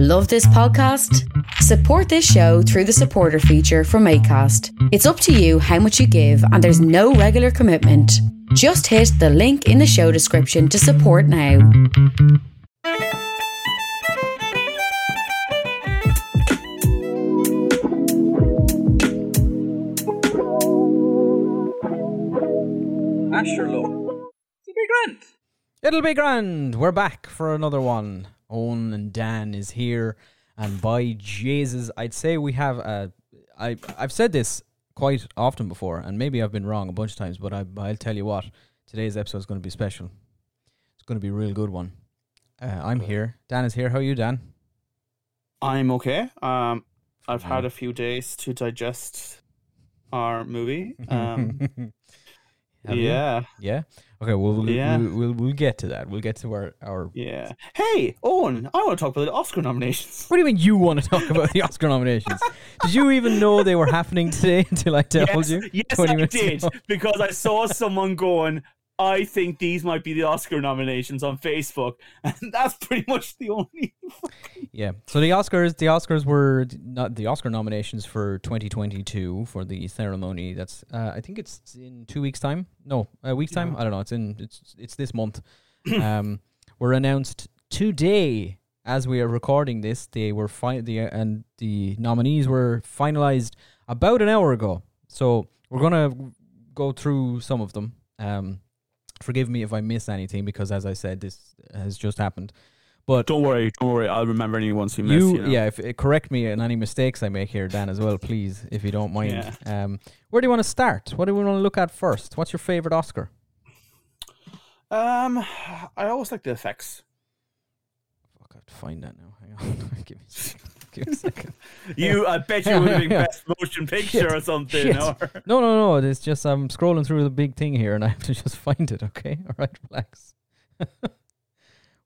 Love this podcast? Support this show through the supporter feature from ACAST. It's up to you how much you give, and there's no regular commitment. Just hit the link in the show description to support now. Asherlow. It'll be grand. It'll be grand. We're back for another one. Owen and Dan is here, and by Jesus, I'd say we have a. I I've said this quite often before, and maybe I've been wrong a bunch of times, but I I'll tell you what. Today's episode is going to be special. It's going to be a real good one. Uh, I'm here. Dan is here. How are you, Dan? I'm okay. Um, I've had a few days to digest our movie. Um, Have you? yeah, Yeah. Okay. Well, we'll, Yeah. we'll we'll we'll get to that. We'll get to our our. yeah. Hey, Owen, I want to talk about the Oscar nominations. What do you mean you want to talk about the Oscar nominations? Did you even know they were happening today until I told yes, you? yes, 20 I did ago? because I saw someone going. I think these might be the Oscar nominations on Facebook, and that's pretty much the only. Yeah. So the Oscars, the Oscars were not the Oscar nominations for 2022 for the ceremony. That's uh, I think it's in two weeks' time. No, a week's time. I don't know. It's in it's it's this month. um, were announced today as we are recording this. They were fi- the and the nominees were finalized about an hour ago. So we're gonna go through some of them. Um, forgive me if I miss anything because, as I said, this has just happened. But Don't worry, don't worry. I'll remember any ones we missed. you, You, know? yeah, if uh, correct me on any mistakes I make here, Dan, as well, please, if you don't mind. Yeah. Um, where do you want to start? What do we want to look at first? What's your favorite Oscar? Um, I always like the effects. Fuck, I have to find that now. Hang on, give me, a second. give a second. You, I bet you would have been best motion picture Shit, or something. shit. Or No, no, no. It's just I'm scrolling through the big thing here, and I have to just find it. Okay, all right, relax.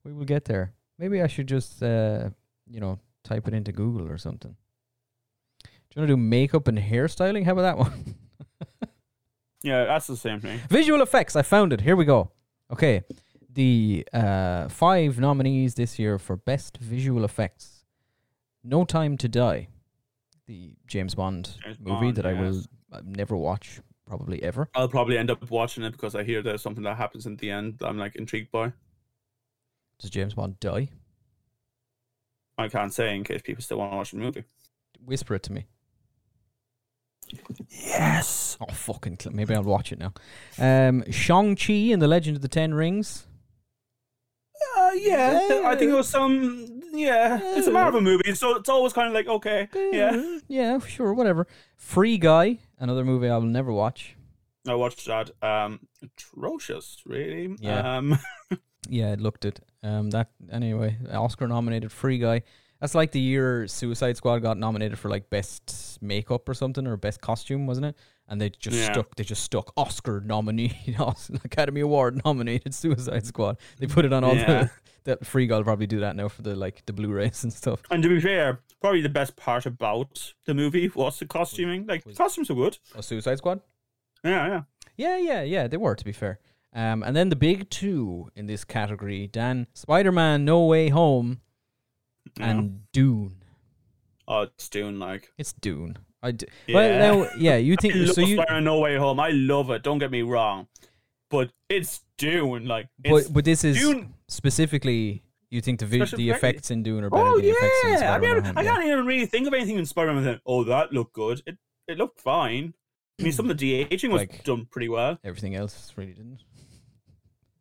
we will get there. Maybe I should just, uh, you know, type it into Google or something. Do you want to do makeup and hairstyling? How about that one? yeah, that's the same thing. Visual effects. I found it. Here we go. Okay. The uh, five nominees this year for best visual effects. No Time to Die, the James Bond James movie Bond, that I will yes. uh, never watch, probably ever. I'll probably end up watching it because I hear there's something that happens in the end that I'm like intrigued by. Does James Bond die? I can't say in case people still want to watch the movie. Whisper it to me. Yes. Oh, fucking. Cl- maybe I'll watch it now. Um, Shang-Chi and the Legend of the Ten Rings. Uh, yeah, I think it was some. Yeah, it's a Marvel movie, so it's always kind of like okay. Yeah, Yeah, sure, whatever. Free Guy, another movie I will never watch. I watched that. Um, atrocious, really. Yeah. Um, Yeah, it looked it. Um, that anyway, Oscar nominated Free Guy. That's like the year Suicide Squad got nominated for like best makeup or something or best costume, wasn't it? And they just Yeah. stuck. They just stuck Oscar nominee, Academy Award nominated Suicide Squad. They put it on all Yeah. the. That Free will probably do that now for the like the Blu-rays and stuff. and to be fair, probably the best part about the movie was the costuming. Like the costumes are good. Oh, Suicide Squad. Yeah, yeah. Yeah, yeah, yeah. They were to be fair. Um, and then the big two in this category: Dan, Spider-Man: No Way Home, Yeah. and Dune. oh, it's doing like. It's Dune. I d- Yeah. Well, now, yeah, you I think love so? You Spider-Man No Way Home. I love it. Don't get me wrong, but it's Dune. Like, it's but, but this is Dune. specifically you think the vi- the effect- effects in Dune are better Oh than the effects in yeah, I Spider-Man: mean, Home, I yeah. can't even really think of anything in Spider-Man that oh that looked good. It it looked fine. I mean, some of the de-aging was Like- done pretty well. Everything else really didn't.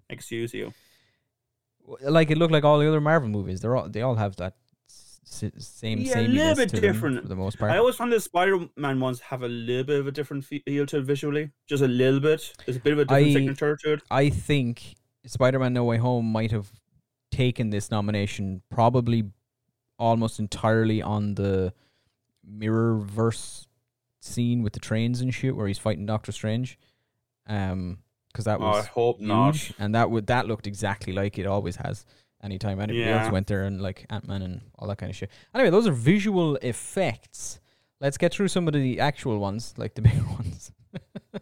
Excuse you. Like it looked like all the other Marvel movies. They're all they all have that same same. Yeah, a little bit to them different. for the most part. I always find the Spider-Man ones have a little bit of a different feel to it visually, just a little bit. There's a bit of a different I- signature to it. I think Spider-Man: No Way Home might have taken this nomination probably almost entirely on the mirror verse scene with the trains and shit where he's fighting Doctor Strange. Um, because that Oh, I hope huge, not. and that would that looked exactly like it always has. Anytime anybody Yeah. else went there and like Ant Man and all that kind of shit. Anyway, those are visual effects. Let's get through some of the actual ones, like the bigger ones.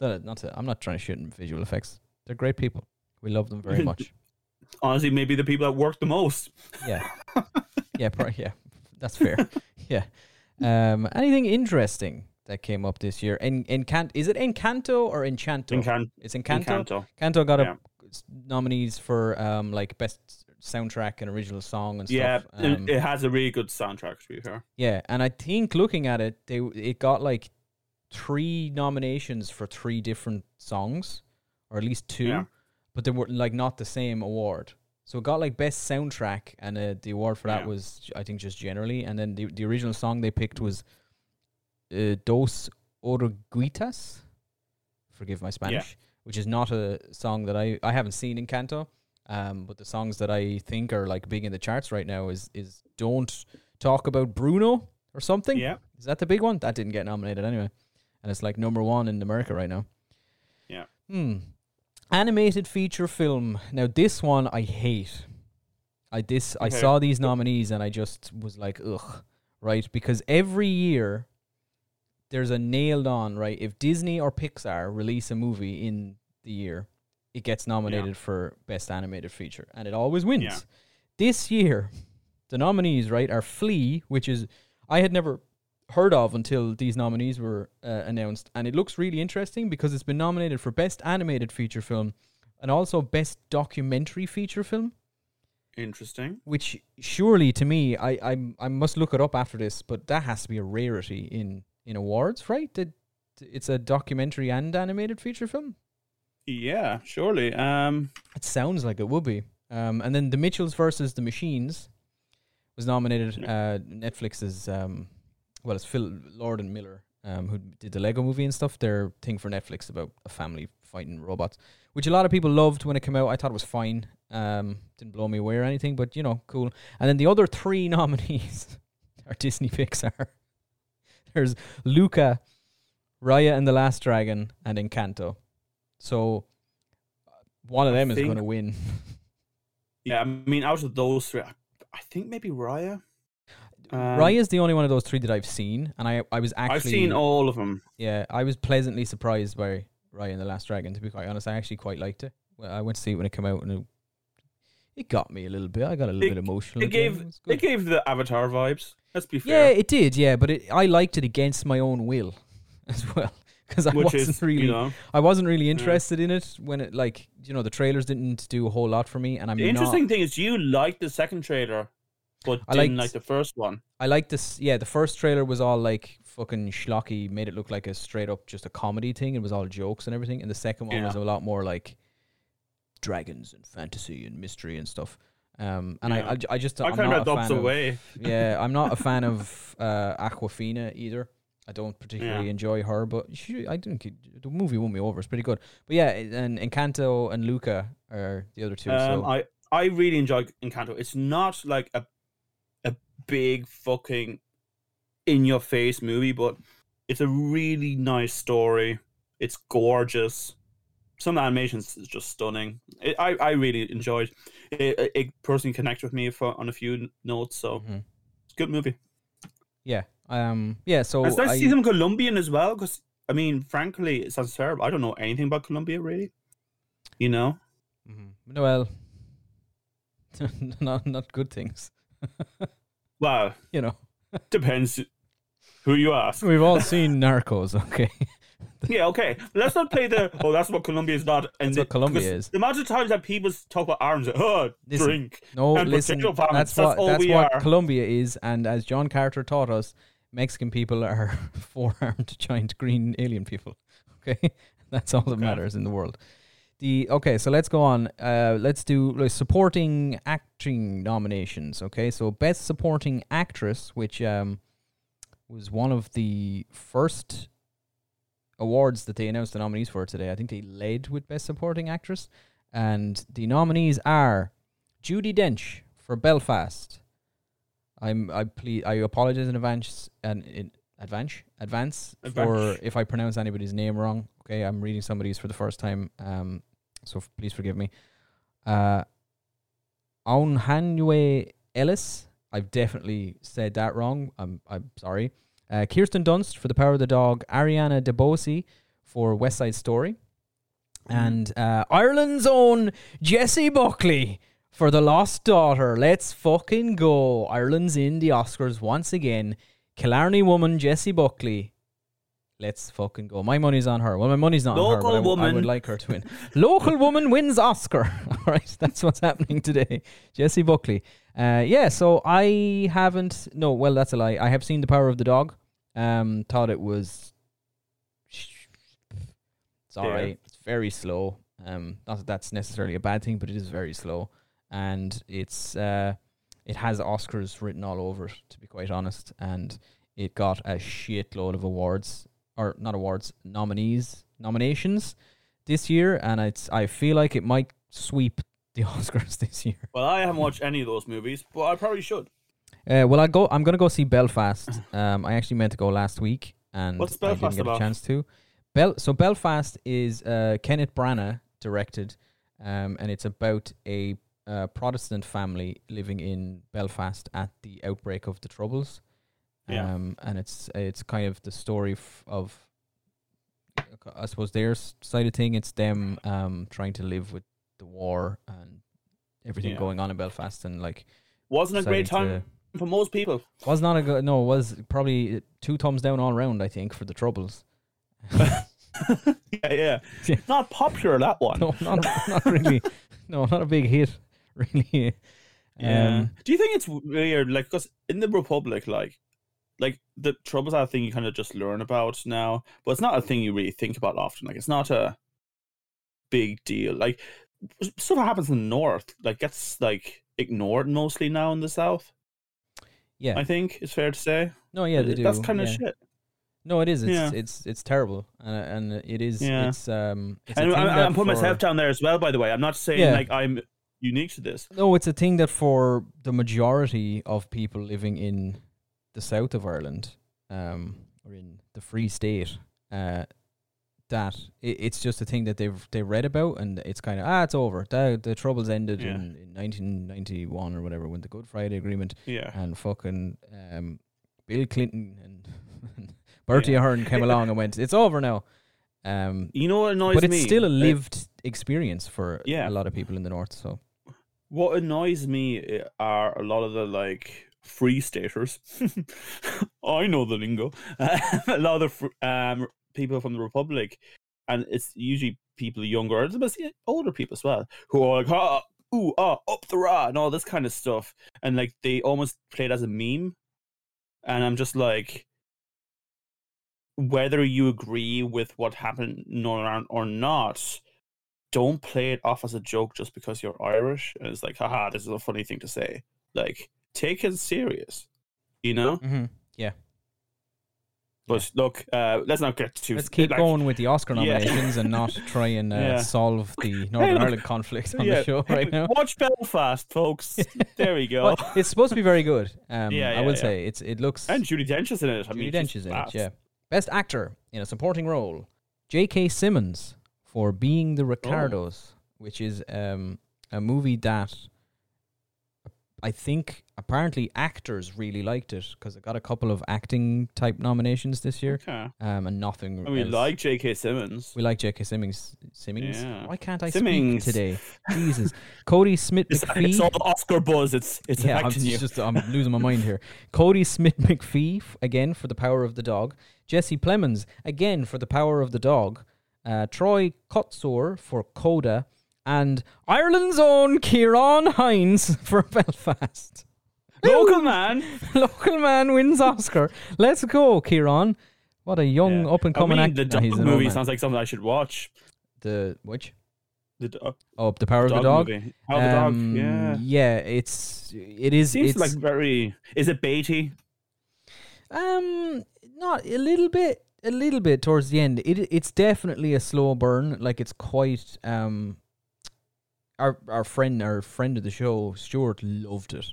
No, not to, I'm not trying to shit in visual effects. They're great people. We love them very much. Honestly, maybe the people that work the most. Yeah. yeah, pro- yeah, that's fair. yeah. Um, anything interesting that came up this year? En- Encant is it Encanto or Enchanto? Encan- it's Encanto. Encanto. Encanto got Yeah. a nominees for um like best soundtrack and original song and Yeah, stuff. it- Um, it has a really good soundtrack. To be fair, yeah, and I think looking at it, they it got like three nominations for three different songs, or at least two, Yeah. but they were like not the same award. So it got like best soundtrack, and uh, the award for that Yeah. was I think just generally, and then the the original song they picked was uh, Dos Oruguitas. Forgive my Spanish, which is not a song that I I haven't seen Encanto. Um, but the songs that I think are like big in the charts right now is is "Don't Talk About Bruno" or something. yeah, Is that the big one? That didn't get nominated anyway. And it's like number one in America right now. Yeah. Hmm. Animated feature film. Now this one I hate. I this I saw these nominees and I just was like, ugh. Right? Because every year there's a nailed on, right? If Disney or Pixar release a movie in the year, it gets nominated for best animated feature. And it always wins. Yeah. This year, the nominees, right, are Flee, which is I had never heard of until these nominees were uh, announced, and it looks really interesting because it's been nominated for best animated feature film and also best documentary feature film. interesting. Which surely, to me, I I I must look it up after this, but that has to be a rarity in in awards, right? That it's a documentary and animated feature film. Yeah, surely. Um, It sounds like it would be. Um, and then The Mitchells versus the Machines was nominated. Uh, Netflix's um, well, it's Phil Lord and Miller um, who did the Lego Movie and stuff. Their thing for Netflix about a family fighting robots, which a lot of people loved when it came out. I thought it was fine. Um, didn't blow me away or anything, but you know, cool. And then the other three nominees are Disney Pixar. There's Luca, Raya and the Last Dragon, and Encanto. So one of I them is going to win. yeah, I mean, out of those three, I, I think maybe Raya. Um, Raya is the only one of those three that I've seen, and I I was actually I've seen all of them. yeah I was pleasantly surprised by Raya and the Last Dragon. To be quite honest, I actually quite liked it. Well, I went to see it when it came out, and it, it got me a little bit. I got a little It- bit emotional. It at the end. gave was it gave the Avatar vibes. Let's be fair. yeah, it did. Yeah, but it, I liked it against my own will as well because I which wasn't is really you know I wasn't really interested in it when it like you know the trailers didn't do a whole lot for me, and I'm the not- interesting thing is you liked the second trailer, but I didn't liked- like the first one. I like this. Yeah, the first trailer was all like fucking schlocky, made it look like a straight up just a comedy thing. It was all jokes and everything. And the second one Yeah. was a lot more like dragons and fantasy and mystery and stuff. Um, and I, Yeah. I, j- I just, I kind of a dubs away. yeah, I'm not a fan of uh, Awkwafina either. I don't particularly Yeah. enjoy her, but she, I it- the movie won me over. It's pretty good. But yeah, and Encanto and Luca are the other two. Um, so I I really enjoy Encanto. It's not like a a big fucking in your face movie, but it's a really nice story. It's gorgeous. Some of the animations is just stunning. It, I I really enjoyed. It, it, it personally connected with me for, on a few notes, so Mhm. it's a good movie. yeah, um, yeah. So it's nice I, to see some Colombian as well, because I mean, frankly, it sounds terrible. I don't know anything about Colombia really. You know, Mhm. Well, not not good things. well, You know, depends who you ask. we've all seen Narcos. Okay, Yeah, okay. Let's not play the oh that's what Colombia is not and That's what Colombia is. The amount of times that people talk about arms, oh Listen, drink. no, And listen. farming, That's that's what all that's we what are. Colombia is, and as John Carter taught us, Mexican people are four-armed giant green alien people. Okay, that's all that Okay. matters in the world. The okay, so let's go on. Uh, let's do like, supporting acting nominations. Okay, so best supporting actress, which um was one of the first awards that they announced the nominees for today. I think they led with best supporting actress, and the nominees are Judi Dench for Belfast. I'm I please I apologize in advance and in advance advance for if I pronounce anybody's name wrong. Okay, I'm reading somebody's for the first time. Um, so f- please forgive me. Uh, Aunhanue Ellis. I've definitely said that wrong. I'm I'm sorry. Uh, Kirsten Dunst for The Power of the Dog. Ariana DeBose for West Side Story. And uh, Ireland's own Jessie Buckley for the Lost Daughter. Let's fucking go. Ireland's in the Oscars once again. Killarney woman Jessie Buckley. Let's fucking go. My money's on her. Well, my money's not on her, Local I, w- I would like her to win. Local woman wins Oscar. All right, that's what's happening today. Jessie Buckley. Uh, yeah, so I haven't. No, well, that's a lie. I have seen The Power of the Dog. Um, thought it was. It's all Yeah. right. It's very slow. Um, not that that's necessarily a bad thing, but it is very slow, and it's uh, it has Oscars written all over it. To be quite honest, and it got a shitload of awards or not awards nominees nominations this year, and it's I feel like it might sweep the Oscars this year. Well, I haven't watched any of those movies, but I probably should. Uh, well, I go. I'm gonna go see Belfast. Um, I actually meant to go last week, and What's I didn't Belfast get a chance to. Bel. So Belfast is uh, Kenneth Branagh directed, um, and it's about a uh, Protestant family living in Belfast at the outbreak of the Troubles. Yeah. Um, and it's it's kind of the story f- of, I suppose their side of thing. It's them um trying to live with the war and everything Yeah. going on in Belfast, and like Wasn't a great deciding time for most people. was not a good. No, it was probably two thumbs down all round. I think for the troubles. yeah, yeah. Yeah. Not popular that one. no, not not really. No, not a big hit. Really. Yeah. Um, Do you think it's weird, like, because in the Republic, like, like the troubles are a thing you kind of just learn about now, but it's not a thing you really think about often. Like, it's not a big deal. Like, stuff that happens in the North, like, gets like ignored mostly now in the South. yeah. I think it's fair to say. no, yeah, they do. That's kind of yeah. shit. No, it is. It's Yeah. it's it's terrible, uh, and it is. Yeah. It's um. It's And I, I'm putting for- myself down there as well. By the way, I'm not saying Yeah. like I'm unique to this. No, it's a thing that for the majority of people living in the south of Ireland, um, or in the Free State, uh, that it, it's just a thing that they've they read about, and it's kind of ah, it's over. The the troubles ended Yeah. in, in 1991 or whatever when the Good Friday Agreement Yeah. and fucking um, Bill Clinton and, Bertie Yeah. Ahern came along and went, it's over now. Um, You know what annoys me? but it's me? still a lived experience for Yeah. a lot of people in the north. So What annoys me uh, are a lot of the like free staters. I know the lingo. a lot of um, people from the Republic, and it's usually people younger, mostly older people as well, who are like, ah, ooh, ah, up the rah, and all this kind of stuff. And like they almost play it as a meme. And I'm just like, whether you agree with what happened or not, don't play it off as a joke just because you're Irish. And it's like, haha, this is a funny thing to say. Like, take it serious, you know? mhm. But look, uh, let's not get too. let's keep like, going with the Oscar Yeah. nominations and not try and uh, Yeah. solve the Northern look, Ireland conflict on yeah, the show right now. Watch Belfast, folks. there we go. Well, it's supposed to be very good. Um, Yeah, I yeah, will yeah. say it's it looks. and Judi Dench is in it. I Judi mean, Dench is in class. it. Yeah, best actor in a supporting role, J.K. Simmons for Being Oh. the Ricardos, which is um, a movie that I think apparently actors really liked it because it got a couple of acting type nominations this year, Okay. um, and nothing. And we else. like J.K. Simmons. We like J.K. Simmons. Simmons. Yeah. Why can't I Simmons. speak today? Jesus. Cody Smith It's, McPhee. it's all Oscar buzz. It's it's yeah, I'm just I'm losing my mind here. Cody Smith McPhee again for the power of the dog. Jesse Plemons again for the power of the dog. Uh, Troy Kotsur for Coda, and Ireland's own Ciarán Hinds for Belfast. Local man. Local man wins Oscar. Let's go, Kieran. What a young Yeah. up and I coming mean, actor. the dog he's movie sounds like something I should watch. the which? The do- Oh, the power of the dog dog. movie. How the dog? Um, Yeah. yeah. It's it is. Seems it's like very. Is it Beatty? Um, not a little bit, a little bit towards the end. It it's definitely a slow burn. Like it's quite um. Our our friend our friend of the show Stuart loved it.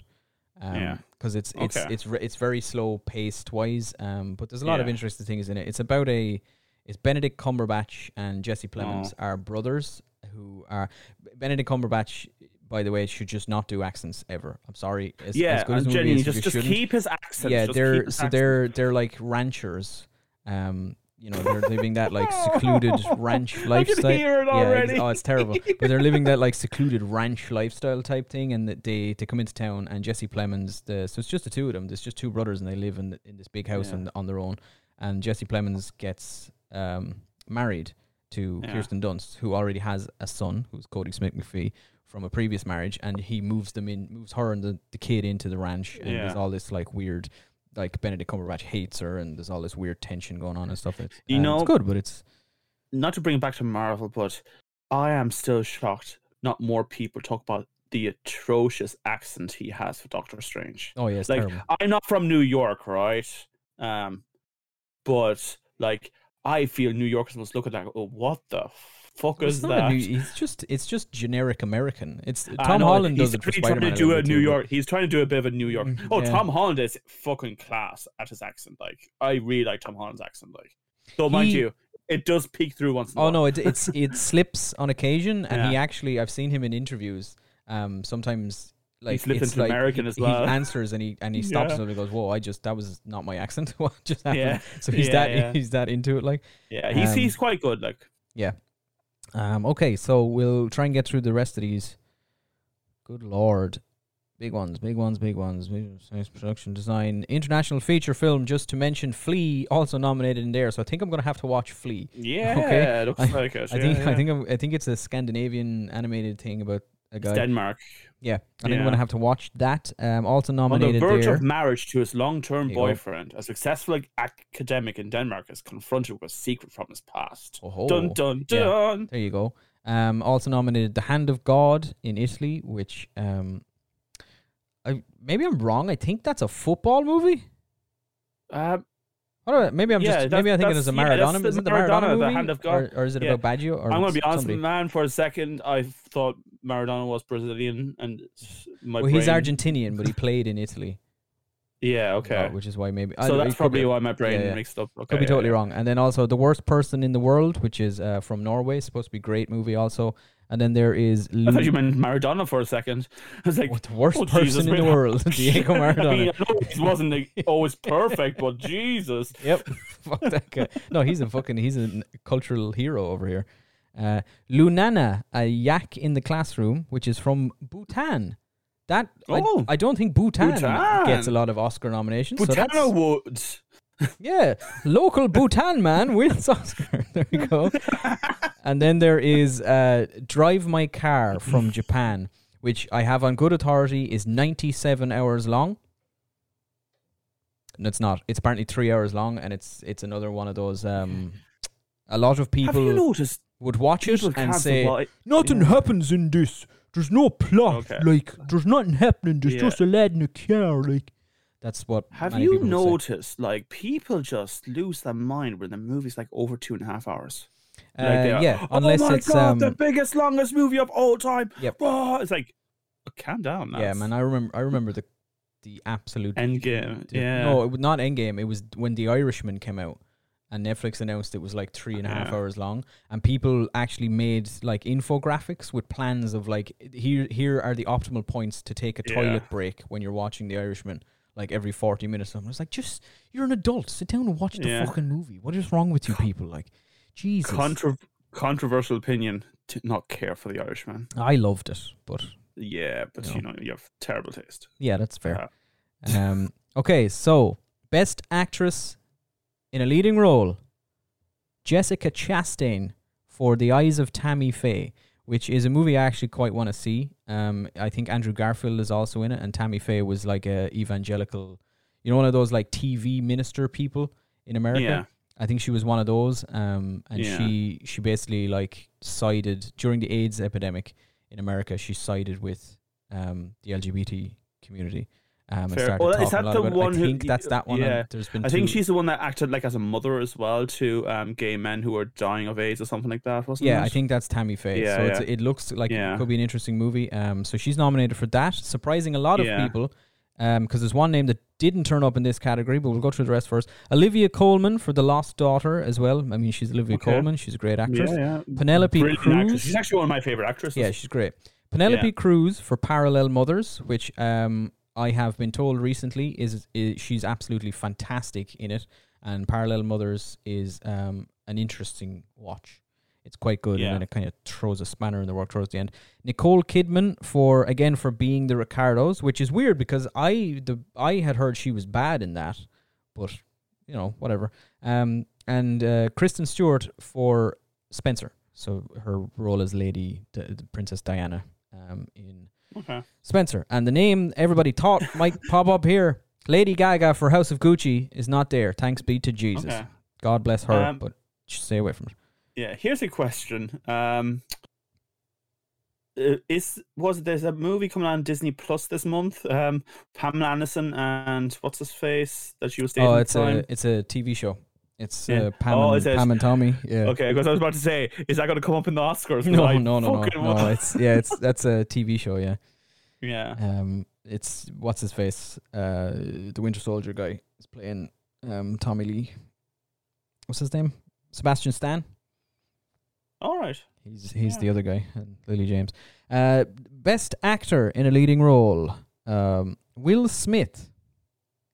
Um, Yeah. because it's it's Okay. it's it's very slow paced wise. Um, but there's a lot of interesting things in it. It's about a it's Benedict Cumberbatch and Jesse Plemons Oh. are brothers who are Benedict Cumberbatch. By the way, should just not do accents ever. I'm sorry. As, yeah, as good as genuinely, just just shouldn't keep his accent. yeah, they're so accent. they're they're like ranchers. Um, you know they're living that like secluded ranch lifestyle. I can hear it Yeah, already. oh, it's terrible. but they're living that like secluded ranch lifestyle type thing, and that they they come into town, and Jesse Plemons, the so it's just the two of them. There's just two brothers, and they live in in this big house Yeah. on, on their own. And Jesse Plemons gets um, married to Yeah. Kirsten Dunst, who already has a son, who's Cody Smith McPhee from a previous marriage, and he moves them in, moves her and the, the kid into the ranch, and there's all this like weird. Like Benedict Cumberbatch hates her, and there's all this weird tension going on and stuff. It's, You know- it's good, but it's Not to bring it back to Marvel, but I am still shocked. Not more people talk about the atrocious accent he has for Doctor Strange. oh yeah, like terrible. I'm not from New York, right? Um, but like I feel New Yorkers must look at that. go, Oh, what the fuck is it's that? new, he's just it's just generic American. It's Tom know, Holland he's does it for trying to do a New York. He's trying to do a bit of a New York. Mm, Oh, yeah. Tom Holland is fucking class at his accent. Like I really like Tom Holland's accent. Like, though mind He- you, it does peek through once. In a while. Oh no, it it's it slips on occasion, and he actually I've seen him in interviews. Um, sometimes like slips it's into like American he, as well. He answers and he and he stops Yeah. and he goes, "Whoa, I just that was not my accent. what just happened?" Yeah. So he's Yeah, that yeah. he's that into it. Like, Yeah, he's Um, he's quite good. Like, um, okay, so we'll try and get through the rest of these. Good lord. Big ones, big ones, big ones. Science production design, international feature film. Just to mention, Flee also nominated in there. So I think I'm gonna have to watch Flee. yeah, Okay. it looks I- like it. I think yeah, I yeah. think I'm, I think it's a Scandinavian animated thing about a It's. Denmark. Yeah, I think I'm gonna have to watch that. Um, also On the nominated verge there. of marriage to his long-term boyfriend, a successful academic in Denmark is confronted with a secret from his past. Oh, Dun dun Yeah. dun. there you go. Um, also nominated The Hand of God in Italy, which um, I maybe I'm wrong. I think that's a football movie. Um, I- maybe I'm Yeah, just maybe I think it is a yeah, Maradona. the is it the Maradona, Maradona The Hand of or, God. or is it Yeah. about Baggio? Or I'm going to be honest, somebody? man. For a second, I thought Maradona was Brazilian, and my Well, he's Argentinian, but he played in Italy. Yeah, uh, okay. which is why maybe so don't- that's could be- probably why my brain yeah, yeah. mixed up. Okay, Could be yeah, totally wrong. And then also the worst person in the world, which is uh, from Norway, supposed to be a great movie also. And then there is I thought you meant Maradona for a second. I was like, what, the worst oh, person Jesus, in the world, Diego I mean, Maradona. I know he wasn't like, always perfect, but Jesus. yep, fuck that guy. No, he's a fucking he's a cultural hero over here. Uh, Lunana, a yak in the classroom, which is from Bhutan. That Oh. I, I don't think Bhutan, Bhutan. gets a lot of Oscar nominations. so that's Butano Yeah, local Bhutan man wins Oscar. There we go. and then there is uh, Drive My Car from Japan, which I have on good authority is 97 hours long. No, it's not. It's apparently three hours long, and it's it's another one of those. Um, a lot of people. Have you noticed? Would watch it People and say, "Nothing Yeah. happens in this. There's no plot. Okay. Like there's nothing happening. There's Yeah. just a lad in a car. Like that's what." Have many you people would say. noticed, like, people just lose their mind when the movie's like over two and a half hours? Uh, Like, they are, yeah, unless oh my it's God, um, the biggest, longest movie of all time. Yep. Whoa, it's like, oh, calm down, Yeah, man, I remember. I remember the the absolute Endgame. Yeah. No, it was not Endgame. It was when The Irishman came out, and Netflix announced it was like three and a half Yeah. hours long, and people actually made like infographics with plans of like here here are the optimal points to take a Yeah. toilet break when you're watching The Irishman. Like every forty minutes, I was like, just you're an adult, sit down and watch the Yeah. fucking movie. What is wrong with you people? Like, Jesus, Contro- controversial opinion to not care for the Irishman. I loved it, but Yeah, but No. you know, you have terrible taste. yeah, that's fair. Um, okay, so best actress in a leading role, Jessica Chastain for The Eyes of Tammy Faye, which is a movie I actually quite want to see. Um, I think Andrew Garfield is also in it, and Tammy Faye was like a evangelical, you know, one of those like TV minister people in America. Yeah. I think she was one of those. Um, and Yeah. she she basically like sided during the AIDS epidemic in America. She sided with um the LGBT community. Um, Fair. Well, is that the one I who- think that's that one. yeah. there's been I think two- she's the one that acted like as a mother as well to um, gay men who are dying of AIDS or something like that, wasn't Yeah, it? I think that's Tammy Faye. Yeah, so it's, yeah. it looks like Yeah. it could be an interesting movie. Um, so she's nominated for that, surprising a lot of people. Um, because there's one name that didn't turn up in this category, but we'll go through the rest first. Olivia Colman for The Lost Daughter as well. I mean, she's Olivia Okay. Colman. She's a great actress. Yeah. Penelope Brilliant actress. Cruz. She's actually one of my favorite actresses. Yeah, she's great. Penelope. Cruz for Parallel Mothers, which um I have been told recently is, is she's absolutely fantastic in it. and Parallel Mothers is um, an interesting watch. It's quite good, Yeah. and then it kind of throws a spanner in the work towards the end. Nicole Kidman for again for being the Ricardos, which is weird because I the I had heard she was bad in that, but you know whatever. Um, and uh, Kristen Stewart for Spencer, so her role as Lady D- Princess Diana um, in Okay. Spencer. And the name everybody thought might pop up here, Lady Gaga for House of Gucci, is not there. Thanks be to Jesus. Okay. God bless her, Um, but stay away from it. Yeah. Here's a question. Um, uh, is was there's a movie coming on Disney Plus this month? Um, Pamela Anderson and what's his face that she was dating. Oh, it's a it's a TV show. It's Yeah. uh, Pam, Oh, and, it? Pam and Tommy. Yeah. Okay, because I was about to say, is that going to come up in the Oscars? No, I no, no, no, no. It's yeah, it's that's a TV show. Yeah. yeah. Um, it's what's his face? Uh, the Winter Soldier guy is playing um Tommy Lee. What's his name? Sebastian Stan. All right. He's he's Yeah. the other guy, and Lily James. Uh, best actor in a leading role: um, Will Smith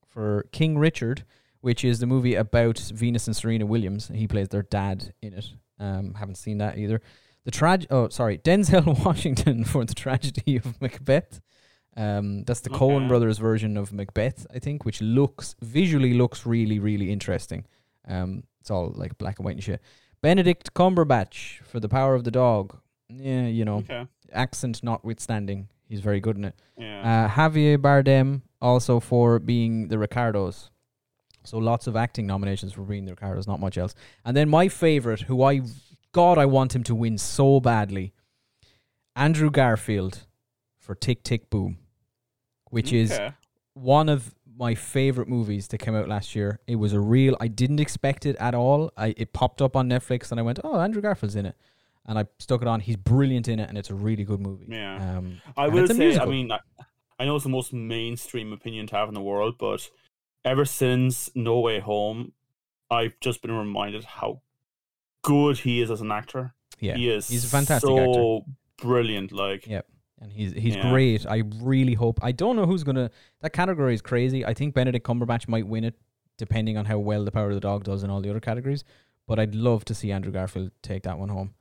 for King Richard, which is the movie about Venus and Serena Williams. He plays their dad in it. Um, haven't seen that either. The trag. Oh, sorry, Denzel Washington for the tragedy of Macbeth. Um, that's the Coen Okay. brothers version of Macbeth, I think, which looks visually looks really really interesting. Um, it's all like black and white and shit. Benedict Cumberbatch for The Power of the Dog. Yeah, you know, Okay. accent notwithstanding, he's very good in it. Yeah. Uh, Javier Bardem also for being the Ricardos. So lots of acting nominations for being the Ricardos, not much else. And then my favorite, who I God I want him to win so badly, Andrew Garfield for Tick Tick Boom, which is one of my favorite movies that came out last year. It was a real. I didn't expect it at all. I it popped up on Netflix and I went, "Oh, Andrew Garfield's in it," and I stuck it on. He's brilliant in it, and it's a really good movie. Yeah. Um, I will say, I mean, I, I know it's the most mainstream opinion to have in the world, but ever since No Way Home, I've just been reminded how good he is as an actor. yeah, he is he's a fantastic so actor. brilliant. Like, yep. and he's he's Yeah. great. I really hope. I don't know who's gonna. That category is crazy. I think Benedict Cumberbatch might win it, depending on how well The Power of the Dog does in all the other categories. But I'd love to see Andrew Garfield take that one home.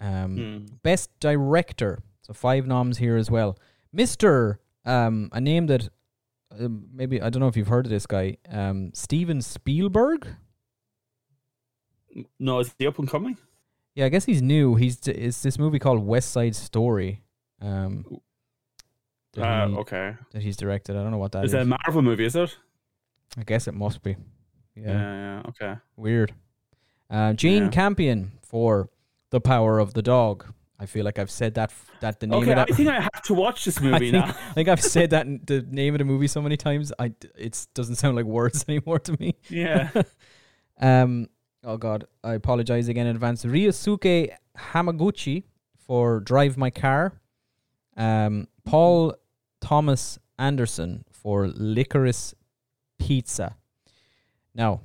Um, hmm. Best Director. So five noms here as well. Mister, um, a name that uh, maybe I don't know if you've heard of this guy, um, Steven Spielberg. no, is he up and coming? Yeah, I guess he's new. He's d- it's this movie called West Side Story. Um, that, Uh, he- okay. that he's directed. I don't know what that Is is. it a Marvel movie? Is it? I guess it must be. Yeah, Yeah. yeah okay. weird. Uh, Gene Yeah. Campion for The Power of the Dog. I feel like I've said that that the name Okay. of I think I have to watch this I movie think, now. I think I've said that the name of the movie so many times. I it doesn't sound like words anymore to me. Yeah. um. Oh God, I apologize again in advance. Ryosuke Hamaguchi for Drive My Car. Um. Paul Thomas Anderson for Licorice Pizza. Now,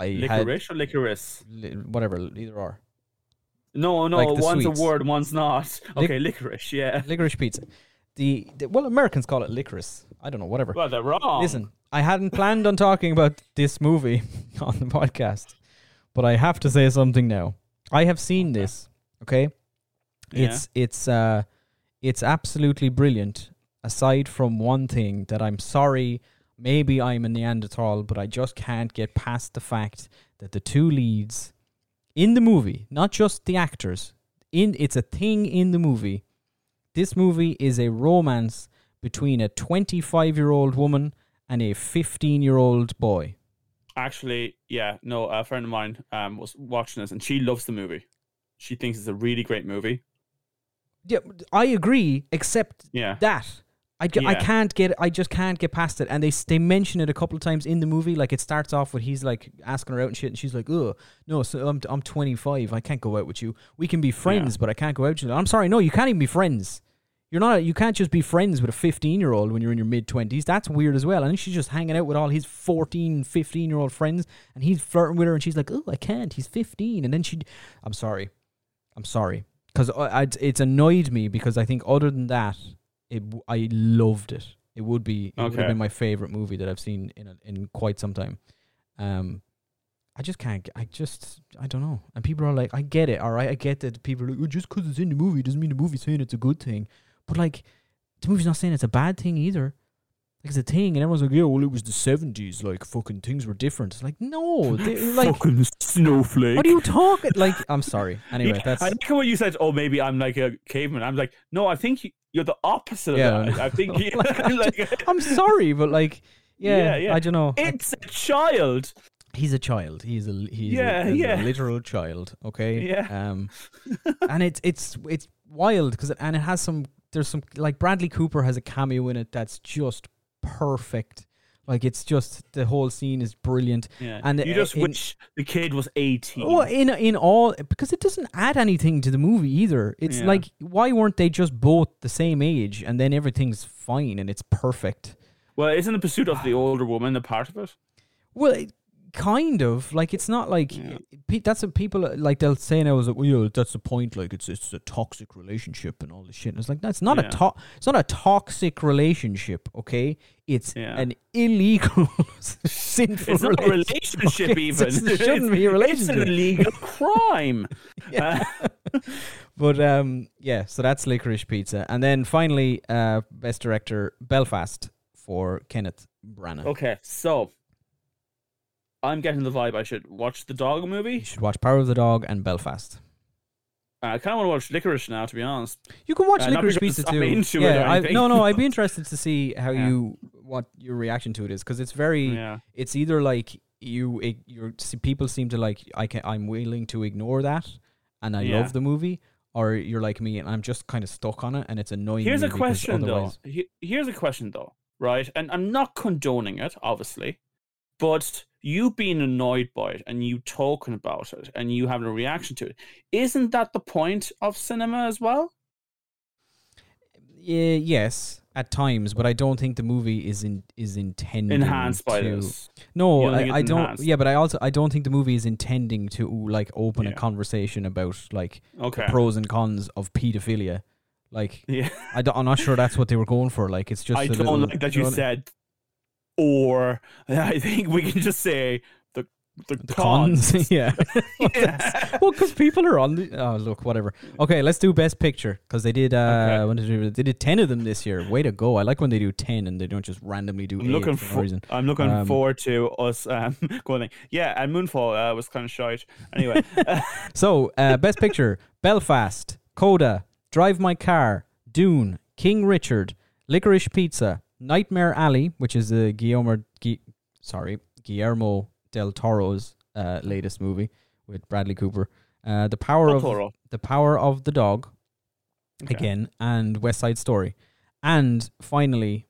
I had Licorice or licorice? li- whatever, either or. No, no. Like one's sweets. a word, one's not. Lic- Okay, licorice. Yeah. Licorice pizza. The, the well, Americans call it licorice. I don't know, whatever. Well, they're wrong. Listen, I hadn't planned on talking about this movie on the podcast, but I have to say something now. I have seen this. Okay, Yeah. it's it's uh, it's absolutely brilliant. Aside from one thing that I'm sorry, maybe I'm a Neanderthal, but I just can't get past the fact that the two leads in the movie, not just the actors, in it's a thing in the movie. This movie is a romance between a 25 year old woman and a 15 year old boy. Actually, yeah, no, a friend of mine um was watching this and she loves the movie. She thinks it's a really great movie. Yeah, I agree, except Yeah. that. I, ca- I can't get I just can't get past it. And they they mention it a couple of times in the movie. Like it starts off with he's like asking her out and shit and she's like oh no so I'm I'm 25 I can't go out with you. We can be friends but I can't go out with you. I'm sorry no you can't even be friends. You're not you can't just be friends with a 15 year old when you're in your mid 20s that's weird as well. And she's just hanging out with all his 14 15 year old friends and he's flirting with her and she's like oh I can't. He's 15 and then she I'm sorry. I'm sorry. Because it's annoyed me because I think other than that it w- I loved it. It would be it would have been my favorite movie that I've seen in a, in quite some time. Um, I just can't. I just I don't know. And people are like, I get it. All right, I get that people are like, oh, just because it's in the movie doesn't mean the movie's saying it's a good thing. But like, the movie's not saying it's a bad thing either. Like it's a thing, and everyone's like, yeah, well, it was the seventies. Like fucking things were different. It's like no, they, like Fucking snowflake. what are you talking? Like I'm sorry. Anyway, Yeah, that's I like what you said, "Oh, maybe I'm like a caveman." I'm like, no, I think you- you're the opposite Yeah, of that. I think you, Like, I'm like, I'm sorry, but like. Yeah, Yeah, yeah. I don't know. It's a child. he's a child. He's a he's Yeah, a, yeah. a literal child. Okay. Yeah. Um, and it's it's it's wild because and it has some. There's some like Bradley Cooper has a cameo in it that's just perfect. Like it's just the whole scene is brilliant. Yeah, And you uh, just in- wish the kid was 18. Well, in in all because it doesn't add anything to the movie either. It's Yeah. like why weren't they just both the same age and then everything's fine and it's perfect. well, isn't the pursuit of the older woman a part of it? Well, it, kind of like it's not like Yeah. pe- that's what people like. They'll say now is like, well, yeah, that's the point. Like it's it's a toxic relationship and all this shit. And it's like that's not a to- It's not a toxic relationship. Okay, it's Yeah. an illegal sinful It's not a relationship, Okay, even. it's- It shouldn't be a relationship It's an relationship. illegal crime. Uh, But um, yeah. So that's licorice pizza, and then finally, uh, best director Belfast for Kenneth Branagh. okay, so I'm getting the vibe I should watch the dog movie. You should watch Power of the Dog and Belfast. I kind of want to watch Licorice now, to be honest. You can watch Uh, Licorice Pizza too. into it yeah, I, no, no, I'd be interested to see how Yeah. you what your reaction to it is because it's very. Yeah, It's either like you, it, see, people seem to like I can I'm willing to ignore that, and I Yeah. love the movie, or you're like me and I'm just kind of stuck on it, and it's annoying. Here's a question though. Here's a question though, right? And I'm not condoning it, obviously, but you being annoyed by it and you talking about it and you having a reaction to it, isn't that the point of cinema as well? Yeah, yes, at times, but I don't think the movie is in is intending Enhanced by to, this. No, I, I don't. enhanced? Yeah, but I also I don't think the movie is intending to like open a conversation about like Okay. the pros and cons of pedophilia. Like yeah. I don't, I'm not sure that's what they were going for. Like it's just I don't little, like that you you know, said or I think we can just say the the, the cons. cons. yeah. Yeah. well, because people are on the. Oh, look, whatever. Okay, let's do best picture because they did. Uh, Okay. they, they did ten of them this year. Way to go! I like when they do ten and they don't just randomly do I'm looking for no. I'm looking Um, forward to us um, going. Yeah, and Moonfall uh, was kind of shite. Anyway, So, uh, best picture: Belfast, Coda, Drive My Car, Dune, King Richard, Licorice Pizza, Nightmare Alley, which is uh, Guillermo, Gui- sorry, Guillermo del Toro's uh, latest movie with Bradley Cooper. Uh, the power of Totoro. the power of the dog Okay. again, and West Side Story, and finally.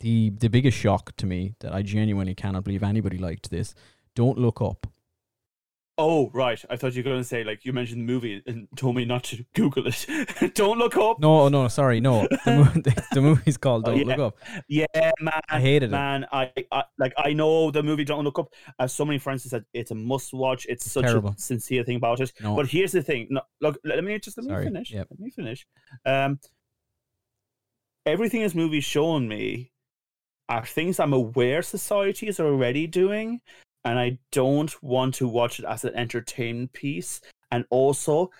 The, the biggest shock to me that I genuinely cannot believe anybody liked this. Don't look up. Oh, right. I thought you were going to say, like, you mentioned the movie and told me not to Google it. Don't look up. No, no, sorry, no. The, mo- the, movie's called Oh, Don't yeah. Look Up. Yeah, man. I hated it. Man, I, I like I know the movie Don't Look Up. As so many friends have said, it's a must watch. It's, such terrible. a sincere thing about it. No. But here's the thing. No, look, let me just let me Sorry. finish. Yep. Let me finish. Um, everything this movie's shown me are things I'm aware society is already doing, and I don't want to watch it as an entertainment piece. And also,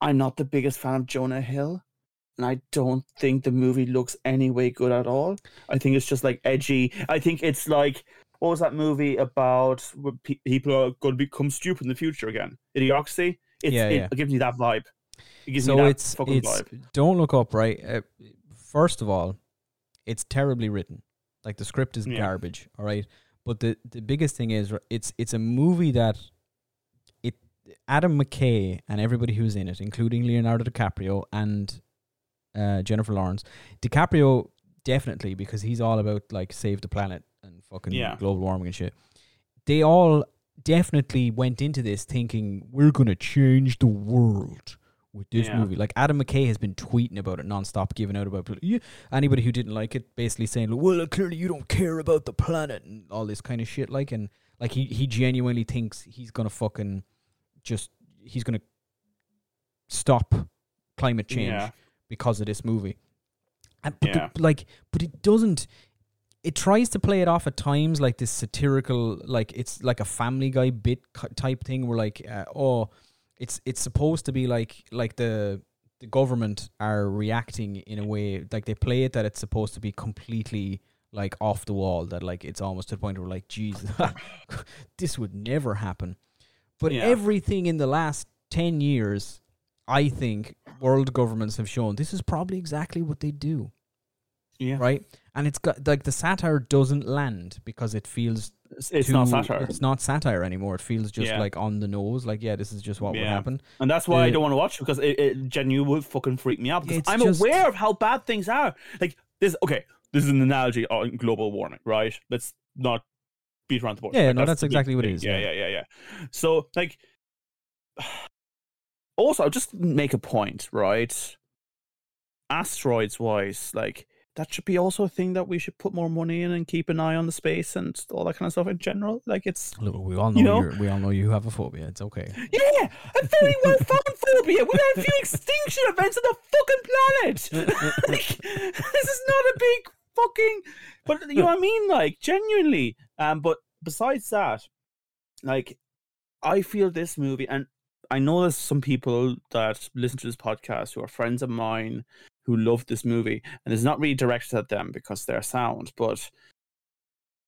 I'm not the biggest fan of Jonah Hill, and I don't think the movie looks any way good at all. I think it's just like edgy. I think it's like what was that movie about? Where pe- people are going to become stupid in the future again? Idiocracy. It's, Yeah, it yeah. gives me that vibe. It gives So me that it's fucking it's vibe. Don't Look Up, right? Uh, first of all, it's terribly written. Like the script is Yeah. garbage, all right? But the the biggest thing is it's it's a movie that it Adam McKay and everybody who's in it, including Leonardo DiCaprio and uh, Jennifer Lawrence. DiCaprio definitely because he's all about like save the planet and fucking Yeah. global warming and shit. They all definitely went into this thinking we're gonna change the world with this Yeah. movie. Like Adam McKay has been tweeting about it nonstop, giving out about it. Anybody who didn't like it, basically saying, "Well, clearly you don't care about the planet and all this kind of shit." Like, and like he he genuinely thinks he's gonna fucking just he's gonna stop climate change Yeah. because of this movie. And but the- Yeah. like, but it doesn't. it tries to play it off at times like this satirical, like it's like a Family Guy bit type thing, where like, uh, oh, it's it's supposed to be like like the the government are reacting in a way like they play it that it's supposed to be completely like off the wall that like it's almost to the point where like Jesus this would never happen but Yeah. everything in the last 10 years I think world governments have shown this is probably exactly what they do Yeah, right and it's got like the satire doesn't land because it feels it's, it's not satire, it's not satire anymore it feels just Yeah. like on the nose like yeah this is just what would happen and that's why I Uh, don't want to watch it because it, it genuinely would fucking freak me out because I'm just- aware of how bad things are. Like this, okay, this is an analogy on global warming, right? Let's not beat around the bush. Yeah, Like, no, that's big exactly what it is. Yeah, yeah. yeah, yeah, yeah. So like, also, I'll just make a point, right? Asteroids wise, like that should be also a thing that we should put more money in and keep an eye on the space and all that kind of stuff in general. Like it's Look, we all know, You know? we all know you have a phobia it's okay yeah, a very well found phobia. We a few extinction events on the fucking planet. like, this is not a big fucking. But you know what I mean? Like genuinely. Um. But besides that, like, I feel this movie, and I know there's some people that listen to this podcast who are friends of mine who love this movie, and it's not really directed at them because they're sound, but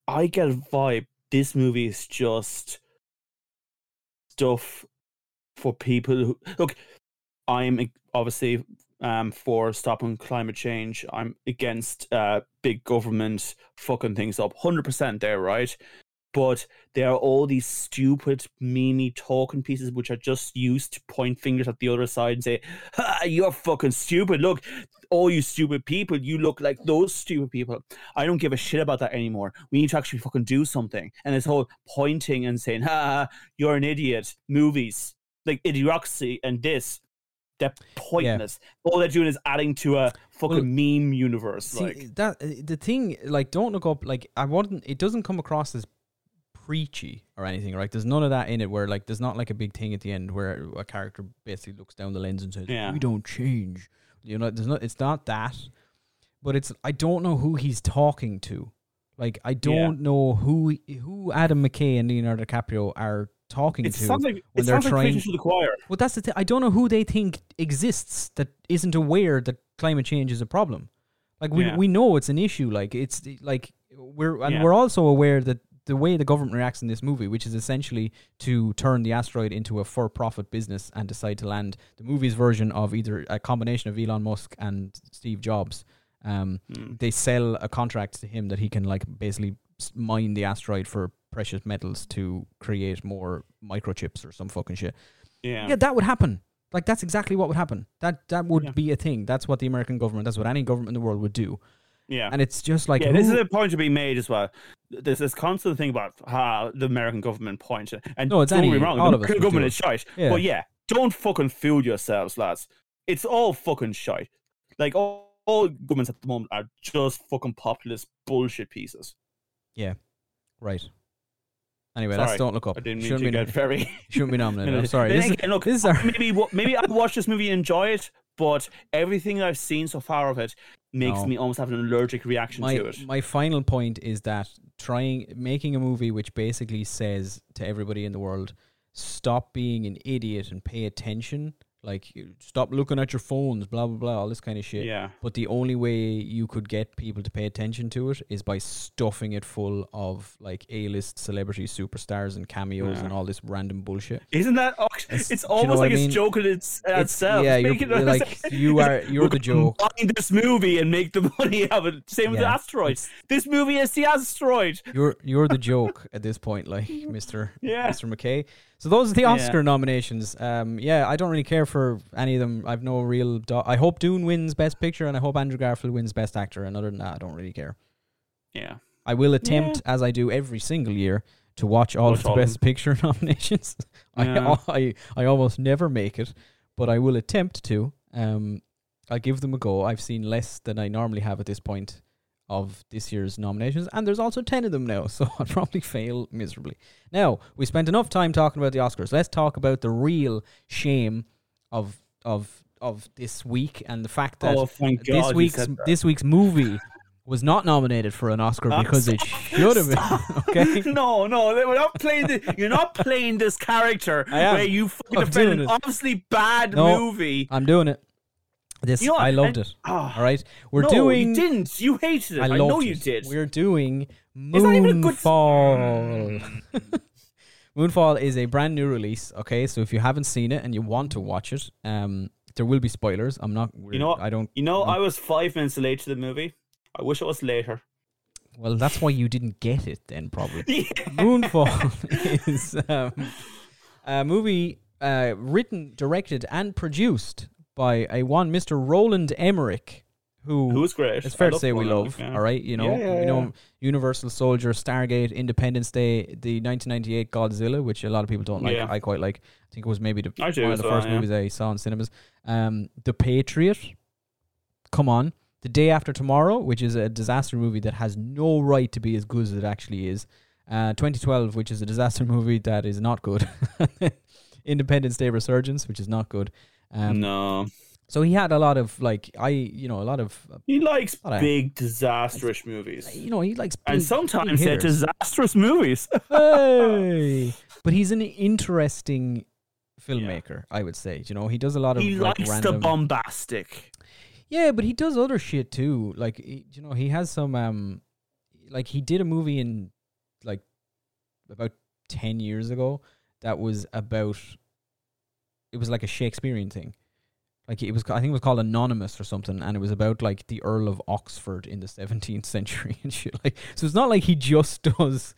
I get a vibe. This movie is just stuff for people who look. I'm obviously um, for stopping climate change. I'm against uh, big government fucking things up. Hundred percent there, right? But there are all these stupid, meany talking pieces which are just used to point fingers at the other side and say, ha, "You're fucking stupid." Look, all you stupid people, you look like those stupid people. I don't give a shit about that anymore. We need to actually fucking do something. And this whole pointing and saying, "Ha, you're an idiot." Movies like Idiocracy and this, they're pointless. All they're doing is adding to a fucking Well, meme universe. See, like, that uh, the thing like don't look up like I wouldn't it doesn't come across as preachy or anything right there's none of that in it where like there's not like a big thing at the end where a character basically looks down the lens and says Yeah. we don't change you know there's not it's not that but it's I don't know who he's talking to like I don't know who who Adam McKay and Leonardo DiCaprio are talking it to sounds like when they're like trying- preaching to the choir. well, that's the thing. I don't know who they think exists that isn't aware that climate change is a problem. Like we Yeah. we know it's an issue. Like it's like we're and Yeah. we're also aware that the way the government reacts in this movie, which is essentially to turn the asteroid into a for-profit business and decide to land the movie's version of either a combination of Elon Musk and Steve Jobs. Um, Mm. they sell a contract to him that he can like basically mine the asteroid for precious metals to create more microchips or some fucking shit. Yeah. Yeah, that would happen. Like that's exactly what would happen. That that would Yeah. be a thing. That's what the American government. That's what any government in the world would do. Yeah. And it's just like yeah, this is a point to be made as well. There's this constant thing about how the American government points, and No, it's don't any- me wrong, all the American government is shite. Yeah. But yeah, don't fucking fool yourselves, lads. It's all fucking shite. Like all, all governments at the moment are just fucking populist bullshit pieces. Yeah. Right. Anyway, Sorry, that's don't look up. I didn't mean shouldn't to be get very. shouldn't be nominated. No, I'm sorry. This look, this is our maybe maybe I'll watch this movie and enjoy it, but everything I've seen so far of it makes No. me almost have an allergic reaction my to it. my final point is that trying making a movie which basically says to everybody in the world, stop being an idiot and pay attention. Like stop looking at your phones, blah blah blah, all this kind of shit. Yeah, But the only way you could get people to pay attention to it is by stuffing it full of like A-list celebrity superstars and cameos Yeah. and all this random bullshit. isn't that? It's- It's, do you know almost I like mean? it's joking its, uh, It's- itself. yeah, you're, you're like you are you're the joke. Buy this movie and make the money out of it. Same with the asteroids. This movie is the asteroid. You're you're the joke at this point, like Mister Yeah. Mr. McKay. So those are the Yeah. Oscar nominations. Um, yeah, I don't really care for any of them. I've no real. Do- I hope Dune wins Best Picture, and I hope Andrew Garfield wins Best Actor. And other than that, I don't really care. Yeah. I will attempt, as I do every single year, to watch all Watch of the all of Best Picture nominations. Yeah. I, I I almost never make it, but I will attempt to. Um, I'll give them a go. I've seen less than I normally have at this point of this year's nominations, and there's also ten of them now, so I'll probably fail miserably. Now we spent enough time talking about the Oscars. Let's talk about the real shame of of of this week and the fact that Oh, this week's that. this week's movie was not nominated for an Oscar because it should have been. Okay. No, no, we're not playing. The, you're not playing this character where you fucking defend an obviously bad No. movie. I'm doing it. This You know? I loved And- it. Ah. All right, we're no, doing. You didn't. You hated it. I, I, know it. you did. We're doing It's not even a good- Moonfall. Moonfall is a brand new release. Okay, so if you haven't seen it and you want to watch it, um, there will be spoilers. I'm not. You know? I don't. You know, No. I was five minutes late to the movie. I wish it was later. Well, that's why you didn't get it then, probably. Yeah. Moonfall is um, a movie uh, written, directed, and produced by a one Mr. Roland Emmerich, who Who's great? it's fair I to say we love. yeah. All right, you know, Yeah, yeah, we know. Universal Soldier, Stargate, Independence Day, the 1998 Godzilla, which a lot of people don't like. I quite like. I think it was maybe the, one of the well, first movies I saw in cinemas. Um, the Patriot. Come on. The Day After Tomorrow, which is a disaster movie that has no right to be as good as it actually is. Uh, 2012, which is a disaster movie that is not good. Independence Day Resurgence, which is not good. Um, no, So he had a lot of like I, you know, a lot of he likes big disastrous movies, you know, he likes and sometimes big they're disastrous movies. hey! But he's an interesting filmmaker, I would say. You know, he does a lot of he like likes random. the bombastic. Yeah, but he does other shit too. Like you know, he has some um, like he did a movie in like about ten years ago that was about. It was like a Shakespearean thing. Like it was, I think it was called Anonymous or something, and it was about like the Earl of Oxford in the 17th century and shit. Like, so it's not like he just does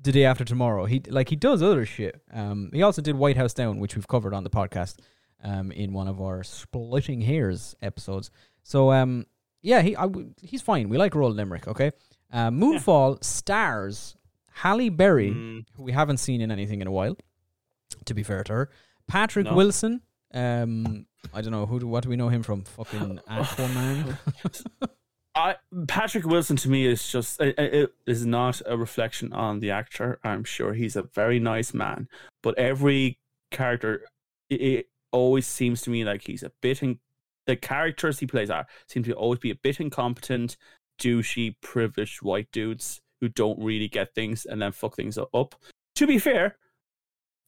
the day after tomorrow. He like he does other shit. Um, he also did White House Down, which we've covered on the podcast, um, in one of our splitting hairs episodes. So um, yeah, he I w- he's fine. We like Roland Emmerich. Okay, uh, Moonfall stars Halle Berry, Mm, who we haven't seen in anything in a while. To be fair to her, Patrick No. Wilson. Um, I don't know who. Do, what do we know him from? Fucking Aquaman. I Patrick Wilson to me is just it, it is not a reflection on the actor. I'm sure he's a very nice man, but every character it, it always seems to me like he's a bit in the characters he plays are seem to always be a bit incompetent, douchey, privileged white dudes who don't really get things and then fuck things up. To be fair,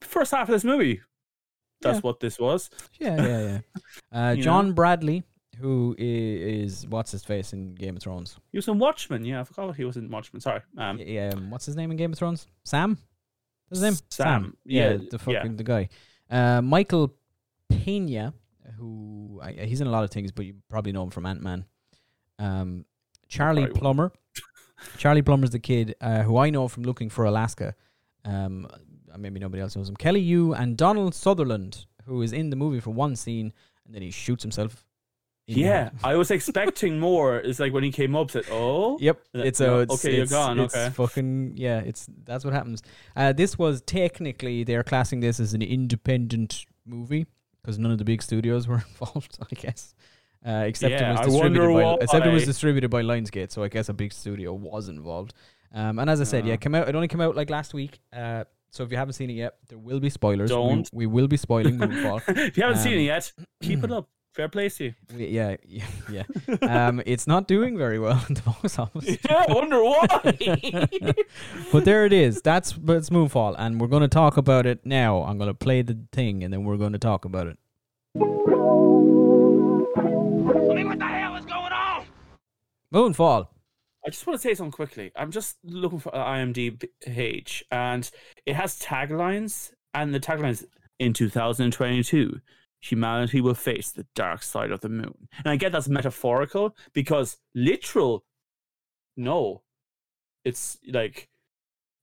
first half of this movie, that's Yeah. what this was. yeah, yeah, yeah. Uh, John know? Bradley, who is is what's his face in Game of Thrones? He was in Watchmen. Yeah, I forgot he was in Watchmen. Sorry. Um, Yeah, um, what's his name in Game of Thrones? Sam. What's his name? Sam. Yeah, Yeah, the yeah. fucking the guy. Uh, Michael Pena, who I, he's in a lot of things, but you probably know him from Ant Man. Um, Charlie. Plummer. Charlie Plummer's the kid uh, who I know from Looking for Alaska. Um, maybe nobody else knows him. Kelly Yu and Donald Sutherland, who is in the movie for one scene, and then he shoots himself. Yeah. I was expecting more. It's like when he came up, said, "Oh, Yep, Uh, it's no, a it's, okay, you're gone, It's okay. fucking yeah. It's that's what happens. Uh, this was technically they're classing this as an independent movie because none of the big studios were involved. I guess, uh, except Yeah, it was distributed by except it was distributed by Lionsgate. So I guess a big studio was involved. Um, and as I said, yeah, Ah. it came out. It only came out like last week. Uh, so if you haven't seen it yet, there will be spoilers. We- Don't. We, will be spoiling Moonfall. if you haven't seen Um, it yet, keep it up. Fair play to you. We- yeah, yeah, yeah. um, it's not doing very well in the box office. Yeah, I wonder why. but there it is. That's that's Moonfall, and we're going to talk about it now. I'm going to play the thing, and then we're going to talk about it. I mean, what the hell is going on? Moonfall. I just want to say something quickly. I'm just looking for an IMDb page, and it has taglines, and the taglines in 2022, humanity will face the dark side of the moon. And I get that's metaphorical because literal, no, it's like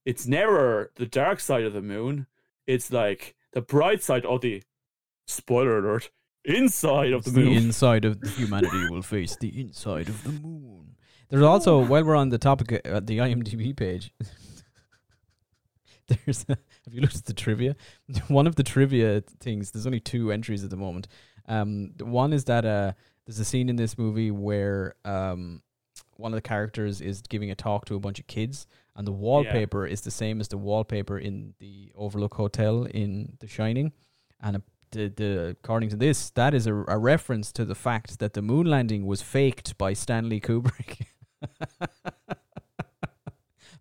it's never the dark side of the moon. It's like the bright side of the spoiler alert inside of the It's the moon. inside of humanity will face the inside of the moon. There's also, while we're on the topic uh, at the IMDb page, there's a, have you looked at the trivia? One of the trivia things. There's only two entries at the moment. Um, one is that uh, there's a scene in this movie where um, one of the characters is giving a talk to a bunch of kids, and the wallpaper is the same as the wallpaper in the Overlook Hotel in The Shining, and a, the, the according to this, that is a, a reference to the fact that the moon landing was faked by Stanley Kubrick.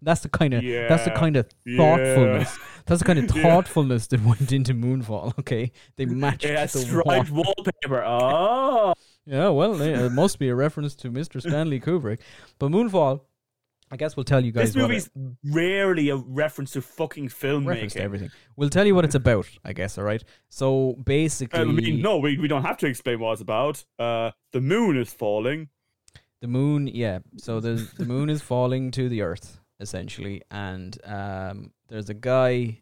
That's the kind of that's the kind of Yeah. thoughtfulness. That's the kind of Yeah. thoughtfulness that went into Moonfall. Okay, they matched Yeah, the striped wall. wallpaper. Oh, Yeah, well, it must be a reference to Mr. Stanley Kubrick. But Moonfall, I guess we'll tell you guys this movie's rarely a reference to fucking it, reference to filmmaking. everything. We'll tell you what it's about. I guess. All right. So basically, I mean, no, we, we don't have to explain what it's about. Uh, the moon is falling. The moon, yeah. So the the moon is falling to the earth essentially, and um, there's a guy,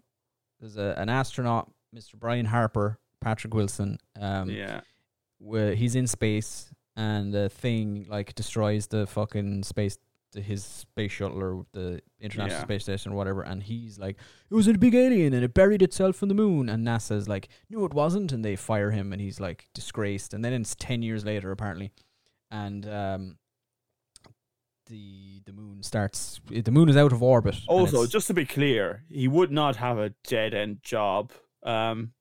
there's a, an astronaut, Mr. Brian Harper, Patrick Wilson. Um, yeah, where he's in space, and the thing like destroys the fucking space, the, his space shuttle or the International Yeah. Space Station or whatever, and he's like, "It was a big alien, and it buried itself in the moon." And NASA's like, "No, it wasn't," and they fire him, and he's like disgraced. And then it's ten years later, apparently, and um, the the moon starts. The moon is out of orbit. Also, just to be clear, he would not have a dead end job. Um,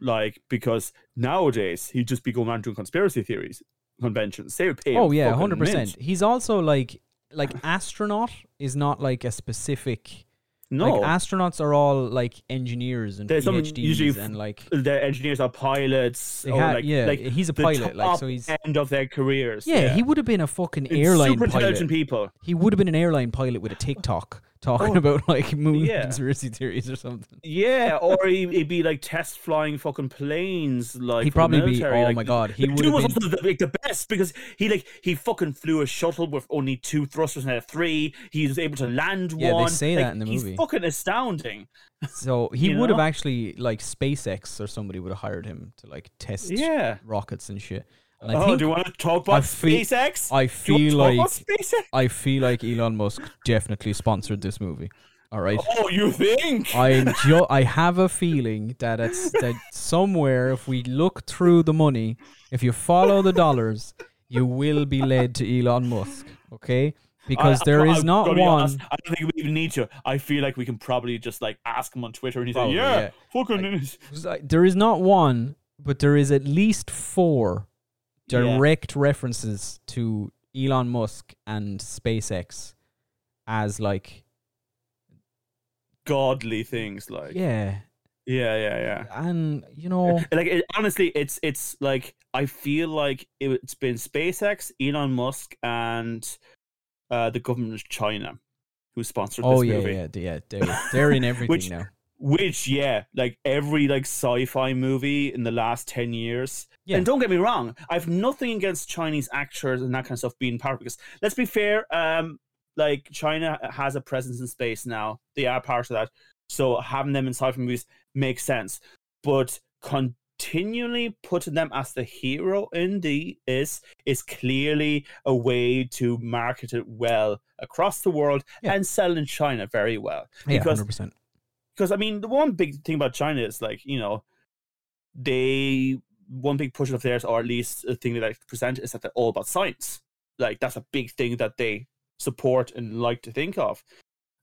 like because nowadays he'd just be going around doing conspiracy theories conventions. They would pay. oh yeah, hundred percent. He's also like like astronaut is not like a specific. No, Like astronauts are all like engineers and There's PhDs usually and like the engineers are pilots. Or like, yeah, like he's a pilot, like, so he's- end of their careers. yeah, he would have been a fucking It's airline super pilot. intelligent people. He would have been an airline pilot with a TikTok talking Oh, about like moon yeah. conspiracy theories or something. Yeah, or he, he'd be like test flying fucking planes. Like He'd probably be- oh like, my God, he would was been- also the, like, the best because he like he fucking flew a shuttle with only two thrusters instead of three. He was able to land Yeah, they one. say Like, that in the he's movie. fucking astounding. So he would have actually like SpaceX or somebody would have hired him to like test Yeah. rockets and shit. And I oh, think do you want to talk I about feel- SpaceX? I feel like talk about SpaceX? I feel like Elon Musk definitely sponsored this movie. All right. Oh, you think? I'm ju- I have a feeling that it's that somewhere if we look through the money, if you follow the dollars, you will be led to Elon Musk. Okay, because I- there I'm- is not one. honest, I don't think we even need to. I feel like we can probably just like ask him on Twitter and he's Probably, like, "Yeah, yeah. fucking." There is not one, but there is at least four Yeah. direct references to Elon Musk and SpaceX as like godly things like. Yeah, yeah yeah yeah. And you know like it, honestly it's it's like i feel like it, it's been spacex elon musk and uh the government of china who sponsored oh this yeah movie. yeah yeah they're, they're in everything Which- now. Which yeah like every like sci-fi movie in the last 10 years Yeah. and don't get me wrong i've nothing against chinese actors and that kind of stuff being part because let's be fair um like china has a presence in space now they are part of that so having them in sci-fi movies makes sense but continually putting them as the hero in the is is clearly a way to market it well across the world Yeah. and sell in china very well Yeah, because hundred percent. Because I mean, the one big thing about China is like you know, they one big push of theirs, or at least a thing that I present, is that they're all about science. Like that's a big thing that they support and like to think of.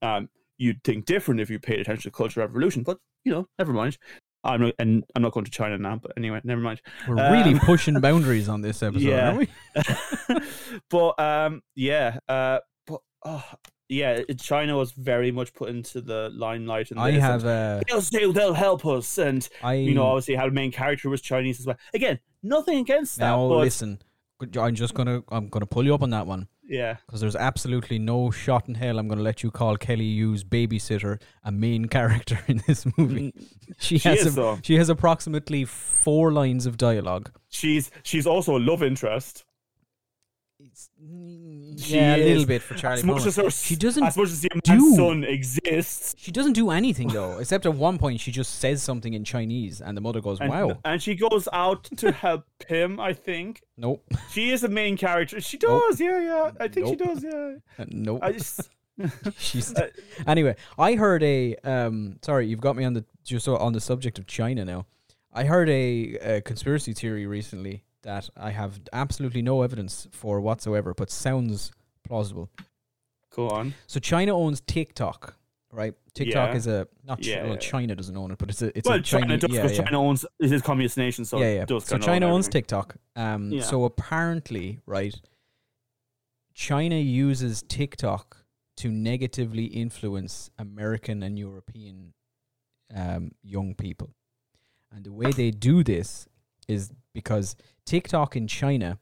Um, you'd think different if you paid attention to Cultural Revolution, but you know, never mind. I'm not, and I'm not going to China now, but anyway, never mind. We're really Um, pushing boundaries on this episode, yeah. aren't we? but um, yeah, uh, but oh, yeah, China was very much put into the limelight. In I have and uh, they'll say they'll help us, and I you know, obviously, how the main character was Chinese as well. Again, nothing against that, now but listen. I'm just gonna I'm gonna pull you up on that one yeah, because there's absolutely no shot in hell I'm gonna let you call Kelly Yu's babysitter a main character in this movie. She, Mm, She has is, a- though. she has approximately four lines of dialogue. she's she's also a love interest. She yeah, a little bit for Charlie as much Munger. as her, She doesn't as much as the do- son exists, She doesn't do anything though, except at one point she just says something in Chinese, and the mother goes, and, "Wow, and she goes out to help him. I think nope, she is the main character. She Nope. does, yeah, yeah. I think Nope. she does, yeah. Uh, nope." I just She's Uh, anyway. I heard a um. Sorry, you've got me on the just on the subject of China now. I heard a, a conspiracy theory recently that I have absolutely no evidence for whatsoever, but sounds plausible. go on. So China owns TikTok, right? TikTok Yeah. is a not Chi- Yeah, well, yeah. China doesn't own it, but it's a it's well, a China Chinese, does yeah, yeah. China owns is a communist nation, so yeah, it yeah. does So kinda China own owns everything. TikTok. Um, Yeah. so apparently, right, China uses TikTok to negatively influence American and European um, young people. And the way they do this is because TikTok in China,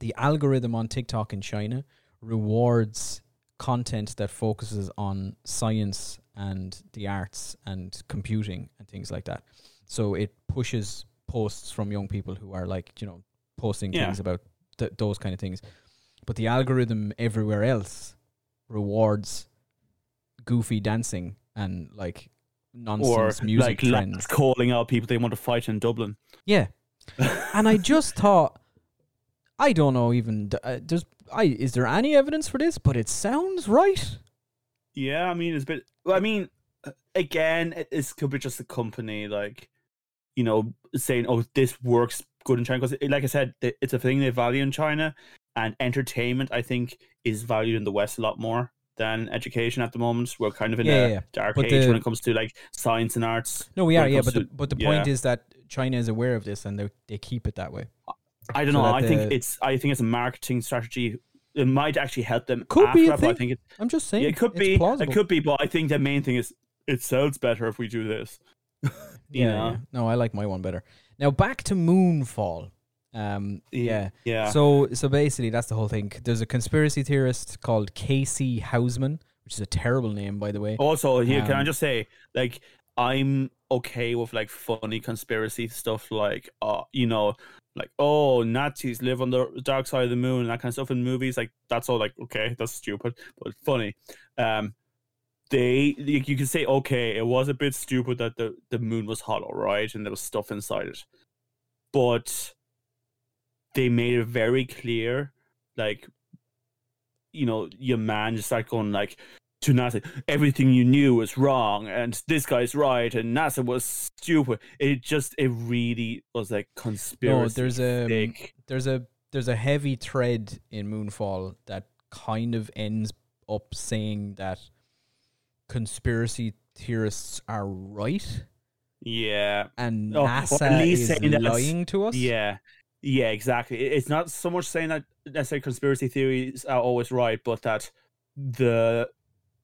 the algorithm on TikTok in China rewards content that focuses on science and the arts and computing and things like that. So it pushes posts from young people who are like, you know, posting Yeah. things about th- those kind of things. But the algorithm everywhere else rewards goofy dancing and like or nonsense music like trends. calling out people they want to fight in Dublin. Yeah. And I just thought, I don't know even. Uh, I is there any evidence for this? But it sounds right. Yeah, I mean it's a bit. I mean, uh, again, it, this could be just a company like, you know, saying, "Oh, this works good in China." Because, like I said, it's a thing they value in China, and entertainment, I think, is valued in the West a lot more than education at the moment. We're kind of in Yeah, a yeah, dark But age the- when it comes to like science and arts. No, we are. Yeah, but the, but the point yeah. is that China is aware of this and they they keep it that way. I don't so know. I think it's. I think it's a marketing strategy. It might actually help them. Could be a that, I think it, I'm just saying. It could be. Plausible. It could be, but I think the main thing is it sells better if we do this. you Yeah, know? yeah. No, I like my one better. Now back to Moonfall. Um, yeah. Yeah. So so basically that's the whole thing. There's a conspiracy theorist called Casey Houseman, which is a terrible name by the way. also, here, can I um, just say, like, I'm okay with like funny conspiracy stuff, like, uh, you know, like, oh, Nazis live on the dark side of the moon, and that kind of stuff in movies. Like, that's all. Like, okay, that's stupid, but funny. Um, they, you, you can say, okay, it was a bit stupid that the the moon was hollow, right, and there was stuff inside it, but they made it very clear, like, you know, your man just start going like to NASA, everything you knew was wrong, and this guy's right, and NASA was stupid. It just, it really was like conspiracy. No, there's um, a- thick. there's a there's a heavy thread in Moonfall that kind of ends up saying that conspiracy theorists are right yeah, and Oh, NASA least is lying to us. yeah, yeah, exactly. It's not so much saying that necessarily conspiracy theories are always right, but that the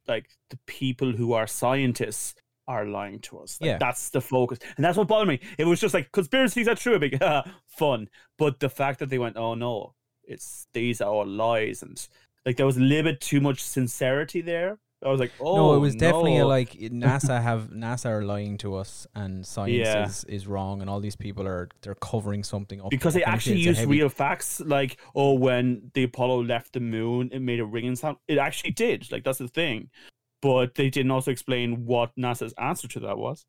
like the people who are scientists are lying to us. Like, Yeah. that's the focus, and that's what bothered me. It was just like conspiracies are true, big ah, fun, but the fact that they went, oh no, it's these are all lies, and like there was a little bit too much sincerity there. I was like, oh no, it was definitely a, like NASA have NASA are lying to us and science Yeah. is, is wrong and all these people are they're covering something up because they actually shit. It's a used heavy- real facts like oh when the apollo left the moon it made a ringing sound it actually did like that's the thing but they didn't also explain what nasa's answer to that was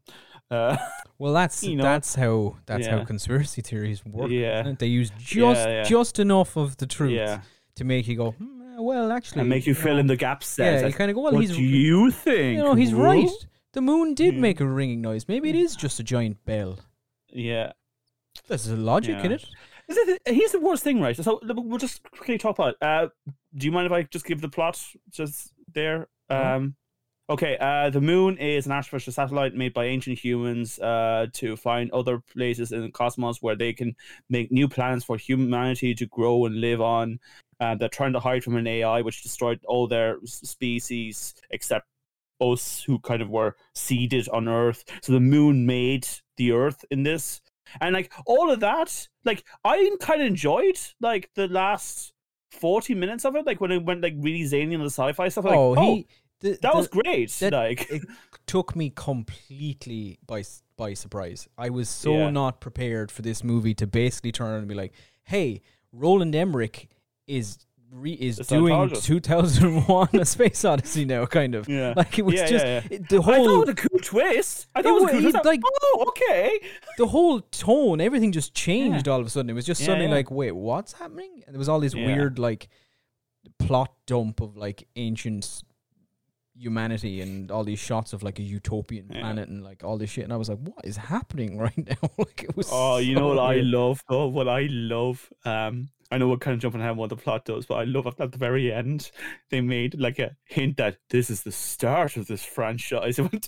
uh, Well, that's you know. that's how that's how conspiracy theories work. Yeah. They use just yeah. just enough of the truth yeah to make you go, hmm, well, actually, and make you fill know, in the gaps Yeah, there. It's you kind of go, well, what he's do you think you know he's right. The moon did Yeah. make a ringing noise. Maybe it is just a giant bell. yeah There's a logic in Yeah. it. Is it, here's the worst thing, right? So we'll just quickly talk about. it. Uh, do you mind if I just give the plot just there? Uh-huh. Um, okay. Uh, the moon is an artificial satellite made by ancient humans uh, to find other places in the cosmos where they can make new planets for humanity to grow and live on. Uh, they're trying to hide from an AI which destroyed all their species except us, who kind of were seeded on Earth. So the moon made the Earth in this and like all of that like i kind of enjoyed like the last 40 minutes of it like when it went like really zany on the sci-fi stuff like oh, oh, he the, that the- was great that- like it took me completely by by surprise. I was so Yeah. not prepared for this movie to basically turn around and be like, "Hey, Roland Emmerich is re- is The doing 2001: A Space Odyssey now." Kind of. yeah Like it was Yeah, just yeah, it- the i thought it whole was a cool twist i It thought it was wa- a cool like- oh okay the whole tone, everything just changed all of a sudden. It was just Yeah, suddenly yeah. like, "Wait, what's happening?" And there was all this Yeah. weird like plot dump of like ancient humanity and all these shots of like a utopian Yeah. planet and like all this shit and I was like what is happening right now like it was oh you so know what i love oh what i love um I know we're kind of jumping ahead what the plot does, but I love at the very end they made like a hint that this is the start of this franchise. you thought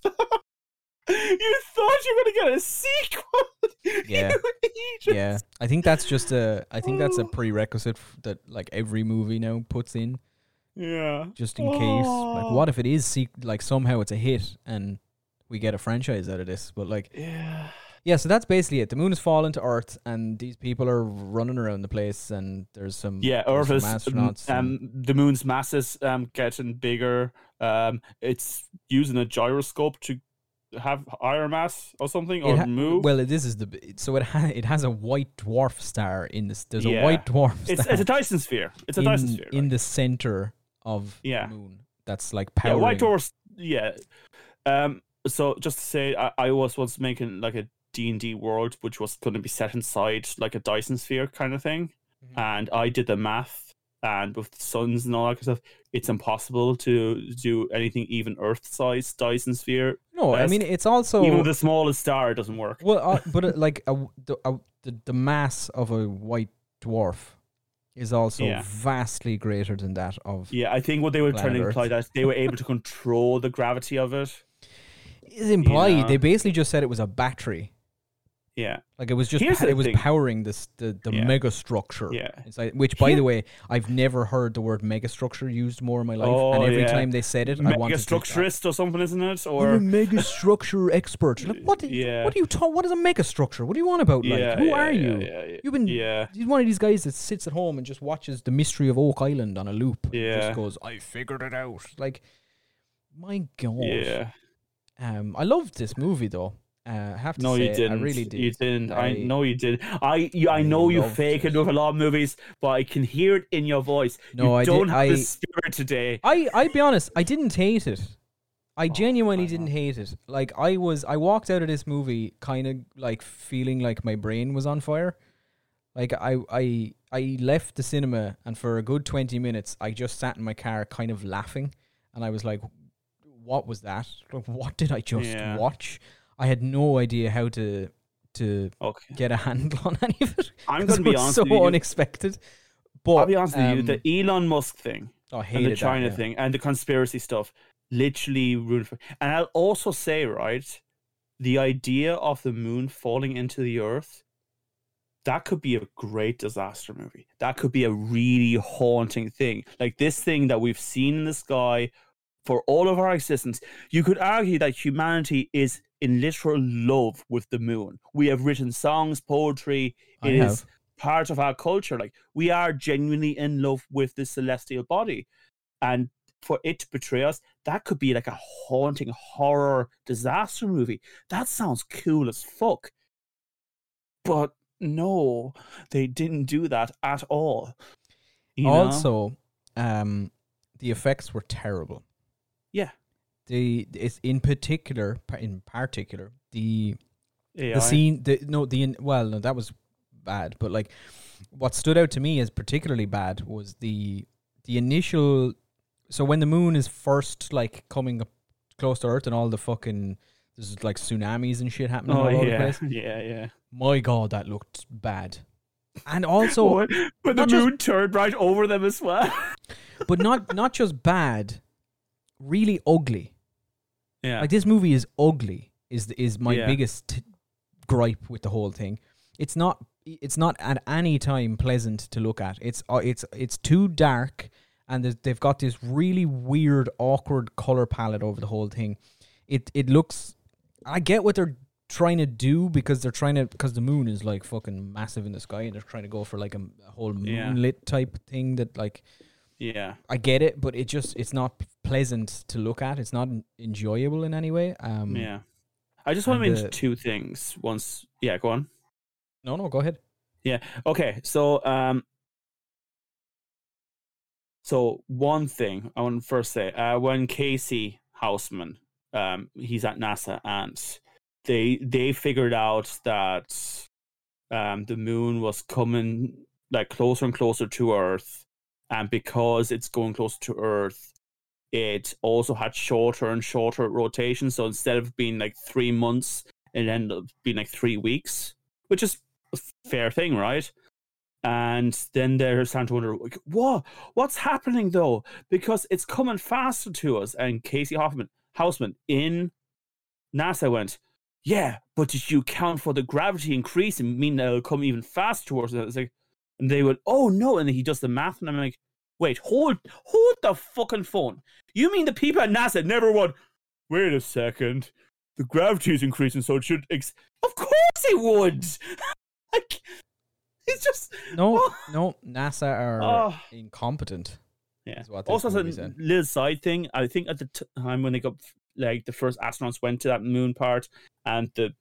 you were gonna get a sequel. Yeah. Yeah, I think that's just a. I think that's a prerequisite that like every movie now puts in, Yeah. just in case. Like, what if it is seq- like somehow it's a hit and we get a franchise out of this? But like, Yeah. Yeah, so that's basically it. The moon has fallen to Earth, and these people are running around the place, and there's some Yeah, there's Earth some is astronauts. um, and- the moon's mass is um getting bigger. Um, it's using a gyroscope to have higher mass or something or ha- move. Well, this is the so it ha- it has a white dwarf star in this. There's a white dwarf it's star it's a Dyson sphere. It's a in, Dyson sphere. in the center of Yeah. the moon. That's like yeah, white dwarfs. Yeah. Um. So just to say, I, I was once making like a D and D world, which was going to be set inside like a Dyson sphere kind of thing, Mhm. and I did the math. And with the suns and all that kind of stuff, it's impossible to do anything even Earth-sized Dyson sphere. No, I mean it's also even the smallest star, it doesn't work. well, uh, but uh, like a, the, a, the the mass of a white dwarf is also Yeah. vastly greater than that of. Yeah, I think what they were trying to imply that they were able to control the gravity of it. Is implied. know. They basically just said it was a battery. Yeah, Like it was just Here's it was thing. powering this the the Yeah. mega structure. yeah. Inside, which, by Here- the way, I've never heard the word mega structure used more in my life. Oh, and every yeah. time they said it, I Mega wanted to. structurist or something, isn't it? I'm a mega structure expert. Like, what? do you- Yeah. What are you talking? What is a mega structure? What do you want about? Like, yeah, who are you? Yeah, yeah, You've been. yeah. He's one of these guys that sits at home and just watches the mystery of Oak Island on a loop. Yeah. Just goes, I figured it out. Like, my god. yeah. Um, I loved this movie though. Uh, I have to No, say, you didn't. I really did. You didn't. I, I- know you did. I you, I know you fake it. it with a lot of movies, but I can hear it in your voice. No, you I did- don't have I- the spirit today. I I be honest, I didn't hate it. I genuinely my didn't hate it. Like I was, I walked out of this movie kind of like feeling like my brain was on fire. Like I I I left the cinema and for a good twenty minutes I just sat in my car kind of laughing, and I was like, "What was that? Like, What did I just Yeah. watch?" I had no idea how to to Okay, get a handle on any of it. I'm going to be honest so with you. unexpected. But I'll be honest with you. um, The Elon Musk thing oh, and the China that, yeah. thing and the conspiracy stuff literally ruined. For, and I'll also say, right, the idea of the moon falling into the Earth. That could be a great disaster movie. That could be a really haunting thing. Like this thing that we've seen in the sky for all of our existence. You could argue that humanity is in literal love with the moon. We have written songs, poetry. It is part of our culture. Like we are genuinely in love with the celestial body. And for it to betray us, that could be like a haunting horror disaster movie. That sounds cool as fuck. But no, they didn't do that at all. You know? also, um, the effects were terrible. Yeah. The it's in particular, in particular, the AI. the scene, the no, the well, no, that was bad. But like, what stood out to me as particularly bad was the the initial. So when the moon is first like coming up close to Earth and all the fucking there's like tsunamis and shit happening Oh all over the yeah, place. yeah, yeah. My God, that looked bad. And also, when the not just- moon turned right over them as well. but not not just bad, really ugly. Yeah, Like this movie is ugly. Is is my Yeah. biggest gripe with the whole thing. It's not. It's not at any time pleasant to look at. It's uh, it's it's too dark, and they've got this really weird, awkward color palette over the whole thing. It it looks. I get what they're trying to do because they're trying to because the moon is like fucking massive in the sky, and they're trying to go for like a, a whole Yeah. moonlit type thing that like yeah. I get it, but it just it's not pleasant to look at. It's not enjoyable in any way. Um, Yeah. I just want to mention the- two things. Once, yeah, go on. No, no, go ahead. Yeah. Okay, so um, so one thing I want to first say, uh, when Casey Houseman, um, he's at NASA, and they they figured out that um the moon was coming like closer and closer to Earth, and because it's going closer to Earth, it also had shorter and shorter rotations. So instead of being like three months, it ended up being like three weeks, which is a fair thing, right? And then they're starting to wonder, like, what? What's happening though? Because it's coming faster to us. And Casey Hoffman, Houseman in NASA went, yeah, but did you count for the gravity increase and mean that it'll come even faster towards it? It's like, and they went, oh no, and he does the math, and I'm like, wait, hold, hold the fucking phone. You mean the people at NASA never went, wait a second, the gravity is increasing, so it should, ex-. of course it would. like, it's just No, Oh. no, NASA are Oh. incompetent. Yeah. is what this Also, as a little side thing, I think at the time when they got like the first astronauts went to that moon part and the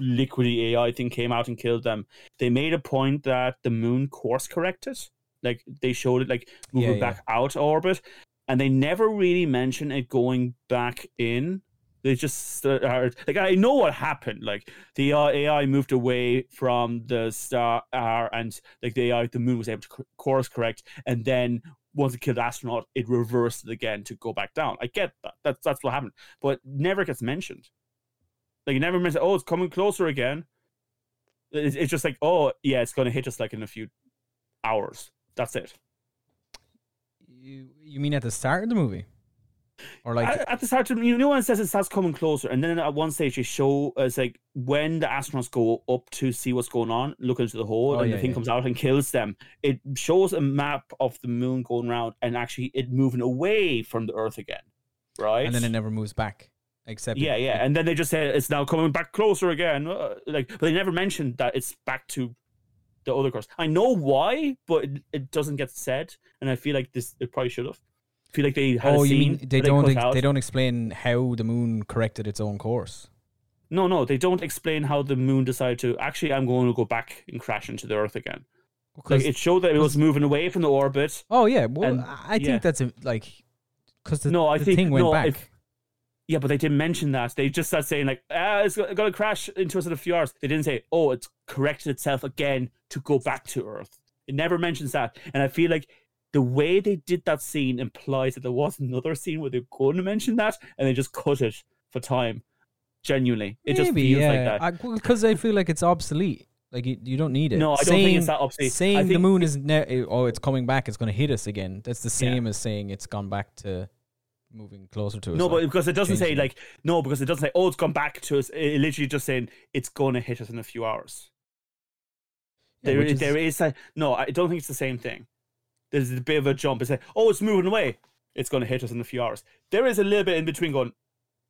liquidy AI thing came out and killed them, they made a point that the moon course corrected. Like they showed it like moving Yeah, yeah. back out orbit, and they never really mentioned it going back in. They just are like I know what happened. Like the uh, AI moved away from the star, and like the AI, the moon was able to co- course correct, and then once it killed the astronaut, it reversed it again to go back down. I get that. That's that's what happened, but never gets mentioned. Like it never mentions. Oh, it's coming closer again. It's, it's just like, oh yeah, it's going to hit us like in a few hours. That's it. You, you mean at the start of the movie, or like at, at the start, of, you know when it says it starts coming closer, and then at one stage they show us like when the astronauts go up to see what's going on, look into the hole, Oh, and yeah, the thing yeah. comes out and kills them. It shows a map of the moon going around, and actually it moving away from the Earth again, right? and then it never moves back. Except it- yeah, yeah, and then they just say it's now coming back closer again. uh, Like, but they never mentioned that it's back to the other course. I know why, but it, it doesn't get said, and I feel like this it probably should have. I feel like they had Oh, a you mean they don't ex- they don't explain how the moon corrected its own course? No, no, they don't explain how the moon decided to. Actually, I'm going to go back and crash into the Earth again. Like it showed that it was moving away from the orbit. oh yeah, well and- I I think yeah. that's a, like because the, no, I the think thing went no, back. if- yeah, but they didn't mention that. They just started saying like, ah, it's going to crash into us in a few hours. They didn't say, oh, it's corrected itself again to go back to Earth. It never mentions that, and I feel like the way they did that scene implies that there was another scene where they're going to mention that, and they just cut it for time. Genuinely, it just feels yeah. like that. Because I, feel like it's obsolete. Like you, you don't need it. No, I don't think it's that obsolete. I Saying the moon is ne- oh, it's coming back. It's going to hit us again. That's the same as saying it's gone back to moving closer to us. No, but because it doesn't say like no, because it doesn't say oh, it's gone back to us. It literally just saying it's going to hit us in a few hours. Yeah, there, is, there is a no. I don't think it's the same thing. There's a bit of a jump. It's like oh, it's moving away. It's going to hit us in a few hours. There is a little bit in between going.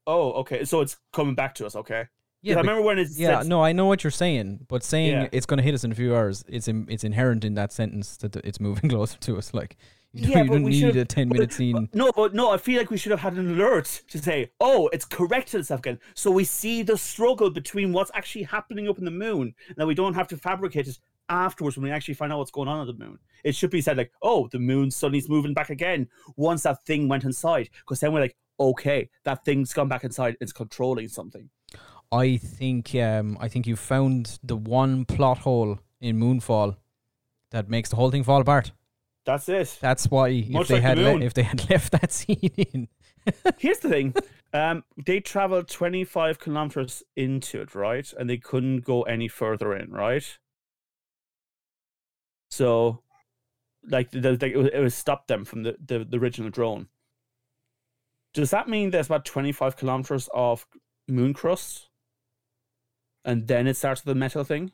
Oh, okay. So it's coming back to us. Okay. yeah, I remember when it's yeah. No, I know what you're saying, but saying Yeah. it's going to hit us in a few hours, it's in, it's inherent in that sentence that it's moving closer to us. Like you don't, Yeah, you don't need a ten minute scene. No, but no, I feel like we should have had an alert to say, oh, it's corrected itself again. So we see the struggle between what's actually happening up in the moon. and that we don't have to fabricate it afterwards when we actually find out what's going on at the moon. It should be said like, oh, the moon suddenly's moving back again once that thing went inside. Because then we're like, okay, that thing's gone back inside. It's controlling something. I think um I think you found the one plot hole in Moonfall that makes the whole thing fall apart. That's it. That's why if they like the had le- if they had left that scene in, Here's the thing. Um, they traveled 25 kilometers into it, right? And they couldn't go any further in, right? So, like, the, the, it, was, it was stopped them from the, the, the original drone. Does that mean there's about 25 kilometers of moon crust? And then it starts the metal thing?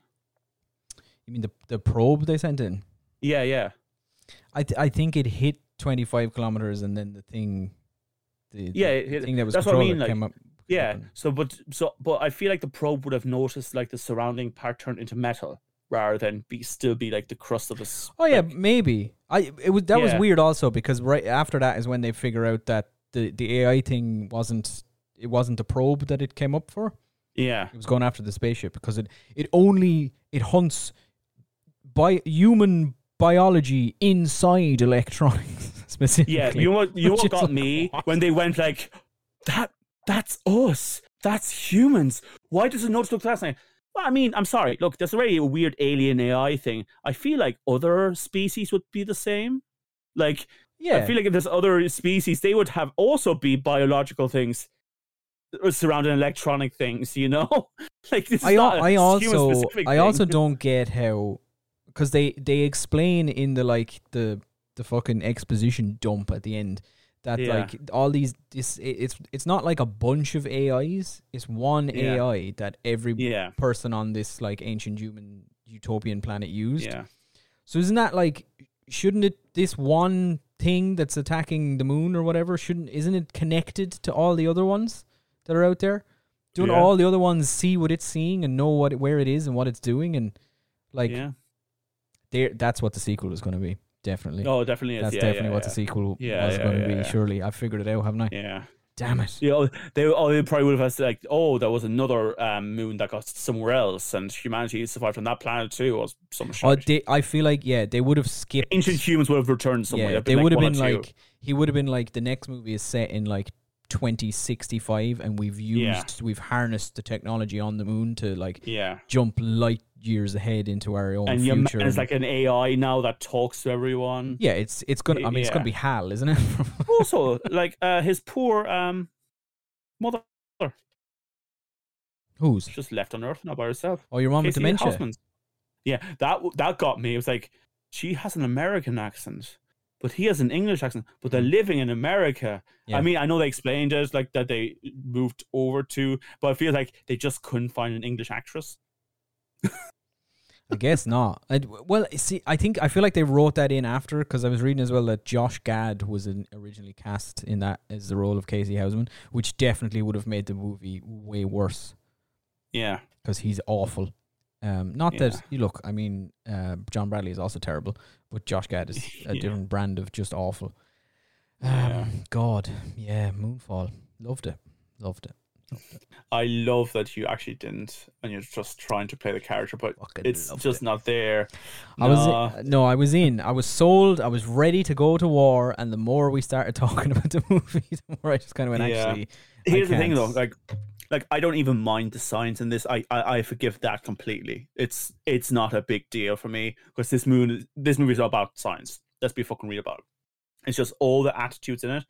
you mean the the probe they sent in? Yeah, yeah. I th- I think it hit twenty five kilometers and then the thing, the, Yeah, the it thing that was that's what I mean, like, came up. Yeah. up So, but so, but I feel like the probe would have noticed like the surrounding part turned into metal rather than be still be like the crust of this. Oh yeah, like- maybe. I it was that was weird also because right after that is when they figure out that the the AI thing wasn't it wasn't the probe that it came up for. yeah, It was going after the spaceship because it it only it hunts by human biology inside electronics specifically. yeah. You know what? You what got like, me what? when they went like that. That's us. That's humans. Why does it not look that same? Well, I mean, I'm sorry. Look, there's already a weird alien AI thing. I feel like other species would be the same. Like, yeah. I feel like if there's other species, they would have also be biological things uh, surrounding electronic things. You know, like this. Is I, al- also I also don't get how because they they explain in the like the the fucking exposition dump at the end that Yeah. like all these this it- it's it's not like a bunch of AIs. It's one Yeah. AI that every Yeah, person on this like ancient human utopian planet used. yeah, So isn't that like shouldn't it this one thing that's attacking the moon or whatever shouldn't isn't it connected to all the other ones that are out there? Don't all the other ones see what it's seeing and know what it, where it is and what it's doing and like yeah. They that's what the sequel is going to be definitely. Oh, definitely is. that's yeah, definitely yeah, what yeah. the sequel Yeah, was yeah, going to yeah, be. yeah. Surely I figured it out, haven't I? Yeah. Damn it! You know, they oh they probably would have said like, oh, there was another um, moon that got somewhere else, and humanity survived on that planet too, or some shit. Oh, they, I feel like yeah, they would have skipped. Ancient humans would have returned somewhere. yeah, they like would have been like he would have been like the next movie is set in like 2065 and we've used Yeah. we've harnessed the technology on the moon to like yeah. jump light years ahead into our own And future. man is like an AI now that talks to everyone. yeah, it's it's gonna. I mean, it's gonna be Hal, isn't it? Also, like uh, his poor um mother Who's? just left on Earth now by herself. Oh, your mom with dementia. Houseman's. Yeah, that that got me. It was like she has an American accent, but he has an English accent. But they're mm-hmm. living in America. Yeah. I mean, I know they explained it like that they moved over to, but I feel like they just couldn't find an English actress. I guess not. I, well, see, I think I feel like they wrote that in after because I was reading as well that Josh Gad was in, originally cast in that as the role of Casey Houseman, which definitely would have made the movie way worse Yeah, because he's awful. Um, not that you look. I mean, uh, John Bradley is also terrible, but Josh Gad is a Yeah. different brand of just awful. Um, Yeah. God, yeah, Moonfall, loved it, loved it. I love that you actually didn't, and you're just trying to play the character, but Fucking it's just it. not there. I was in, no, I was in. I was sold. I was ready to go to war. And the more we started talking about the movie, the more I just kind of went, Yeah. actually, Here's the thing, though, like, like I don't even mind the science in this. I, I, I forgive that completely. It's, it's not a big deal for me because this moon, this movie is all about science. Let's be fucking real about it. It's just all the attitudes in it.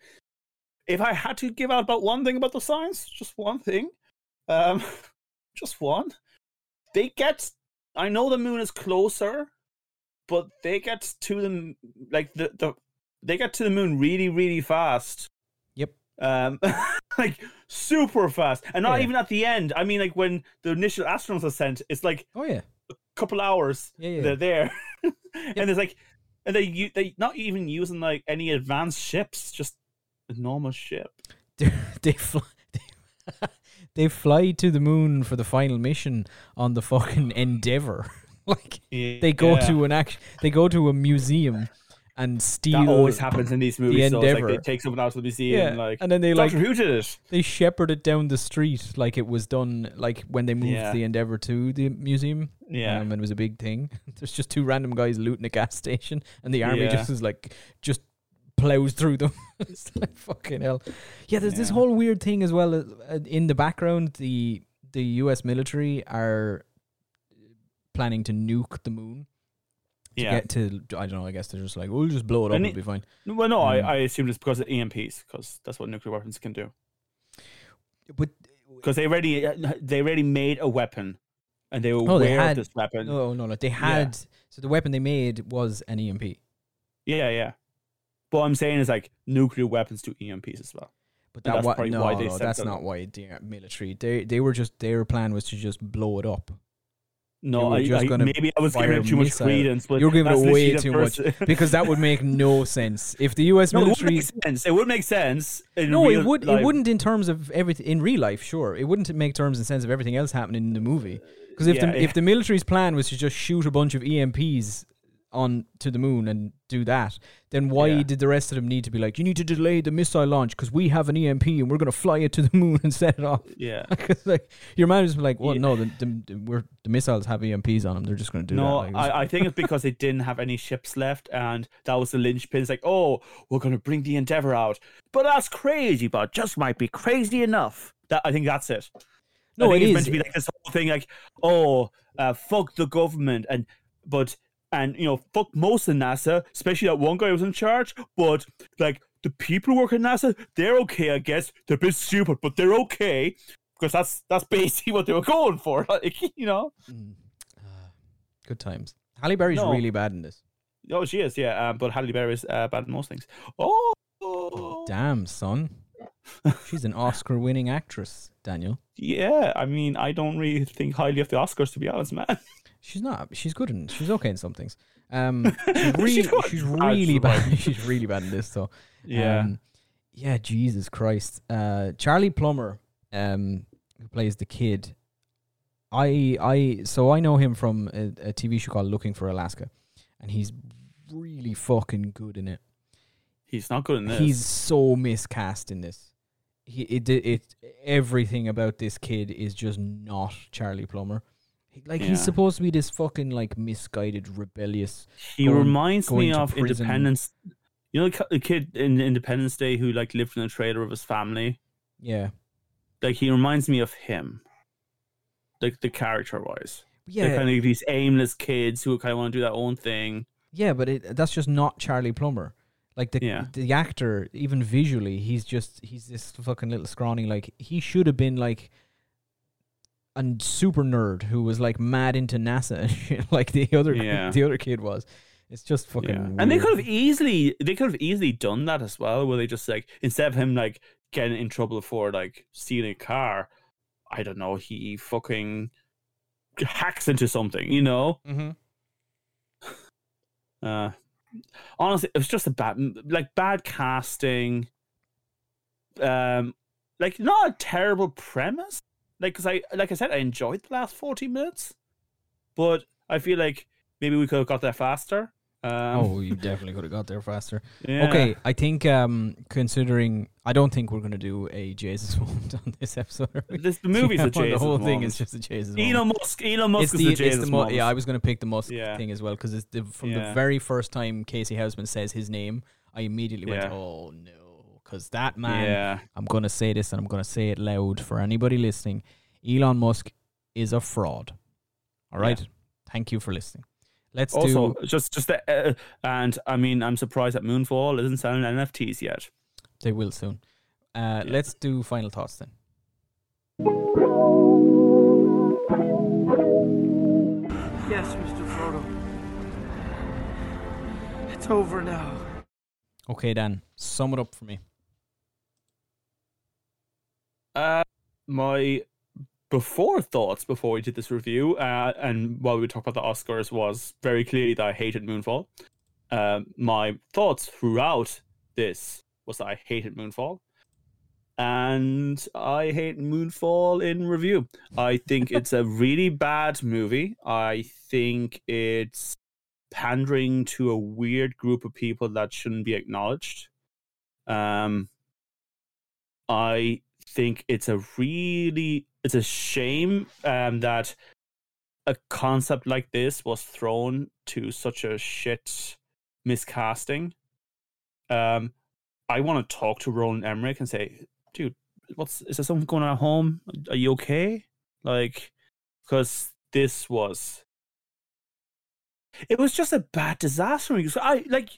If I had to give out about one thing about the science, just one thing, um, just one, they get. I know the moon is closer, but they get to the like the the they get to the moon really really fast Yep. um like super fast and not Yeah. even at the end i mean like when the initial astronauts are sent it's like Oh yeah, a couple hours yeah, yeah. they're there and it's like and they they not even using like any advanced ships just a normal ship they, they fly. They fly to the moon for the final mission on the fucking Endeavour. like they go to an act. They go to a museum and steal. that always happens in these movies so it's like they take someone out of the museum Yeah, and like and then they like Doctor Who did it they shepherd it down the street like it was done like when they moved Yeah. the Endeavour to the museum. yeah um, and it was a big thing. There's just two random guys looting a gas station, and the army Yeah. just is like just plows through them. it's like fucking hell. Yeah, there's this whole weird thing as well uh, in the background. The the U.S. military are planning to nuke the moon to yeah get to. I don't know. I guess they're just like, we'll just blow it up. And It'll be fine. well no Um, I, I assume it's because of EMPs because that's what nuclear weapons can do But because they already they already made a weapon and they were Oh, they aware had- of this weapon no, no, no. They had so the weapon they made was an EMP. Yeah, yeah. But what I'm saying is like nuclear weapons to EMPs as well. But that that's wa- probably no, why they no, that's them not why the military. They they were just their plan was to just blow it up. No, I, just I- gonna maybe I was giving it too much credence, but You're giving it way too first- because that would make no sense if the U.S. no, it would military. make sense. It would make sense. In No, it would. life. It wouldn't in terms of everything in real life. Sure, it wouldn't make terms and sense of everything else happening in the movie. Because if Yeah, the yeah. if the military's plan was to just shoot a bunch of EMPs on to the moon and do that, then why Yeah. did the rest of them need to be like, you need to delay the missile launch because we have an EMP and we're going to fly it to the moon and set it off? Yeah. Because like your man is like, well, Yeah. no, the, the, the, we're, the missiles have EMPs on them. They're just going to do No, that. Like, I, I think it's because they didn't have any ships left, and that was the linchpin. It's like, oh, we're going to bring the Endeavour out, but that's crazy, but just might be crazy enough. That I think that's it. No, it it's is. meant to be like this whole thing, like, oh, uh, fuck the government, and but and you know, fuck most of NASA, especially that one guy who was in charge. But like the people who work at NASA, they're okay, I guess. They're a bit stupid, but they're okay because that's that's basically what they were going for. Like, you know. Mm. Ah, good times. Halle Berry's No. really bad in this. Oh, she is, yeah. Um, but Halle Berry is uh, bad in most things. Oh, Oh. Damn, son. She's an Oscar winning actress, Daniel. Yeah, I mean, I don't really think highly of the Oscars, to be honest, man. She's not. She's good in. She's okay in some things. Um, she's really, She's she's bad, really bad. she's really bad in this, though. Yeah. Um, yeah, Jesus Christ. Uh, Charlie Plummer, um, who plays the kid. I I so I know him from a, a TV show called Looking for Alaska, and he's really fucking good in it. He's not good in this. He's so miscast in this. He it it, it everything about this kid is just not Charlie Plummer. Like Yeah. he's supposed to be this fucking like misguided, rebellious. he going- reminds going me of prison. Independence. You know, the the kid in Independence Day who like lived in a trailer with his family. Yeah, Like he reminds me of him. Like the character wise. yeah, They're kind of these aimless kids who kind of want to do their own thing. Yeah, but it, that's just not Charlie Plummer. Like the Yeah. the actor, even visually, he's just he's this fucking little scrawny. Like he should have been like a n- super nerd who was like mad into NASA and shit, like the other Yeah. the other kid was. It's just fucking. Yeah. And they could have easily they could have easily done that as well, where they just like instead of him like getting in trouble for like stealing a car, I don't know, he fucking hacks into something, you know? Mhm. Uh honestly, it was just a bad like bad casting. Um like not a terrible premise. Like cuz I like I said I enjoyed the last 40 minutes, but I feel like maybe we could have got there faster. Um, Oh, you definitely could have got there faster. yeah. Okay, I think um considering I don't think we're gonna do a Jesus moment on this episode. This the movie's Yeah, a Jesus The whole thing is just a Jesus. moment. Elon Musk. Elon Musk it's is the, Jesus the moment. yeah. I was going to pick the Musk Yeah. thing as well because it's the, from the very first time Casey Houseman says his name, I immediately went, "Oh no," because that man. yeah, I'm going to say this and I'm going to say it loud for anybody listening. Elon Musk is a fraud. All right. Yeah. Thank you for listening. Let's Also, do. just just the, uh, and I mean, I'm surprised that Moonfall isn't selling NFTs yet. They will soon. Uh, Yeah. Let's do final thoughts then. Yes, Mr. Frodo. It's over now. Okay, Dan, sum it up for me. Uh, my before thoughts before we did this review, uh, and while we talked about the Oscars, was very clearly that I hated Moonfall. Um, my thoughts throughout this was that I hated Moonfall, and I hate Moonfall in review. I think it's a really bad movie. I think it's pandering to a weird group of people that shouldn't be acknowledged. Um, I think it's a really it's a shame um, that a concept like this was thrown to such a shit miscasting. Um, I want to talk to Roland Emmerich and say, dude, what's is there something going on at home? Are you okay? Like, because this was it was just a bad disaster I like,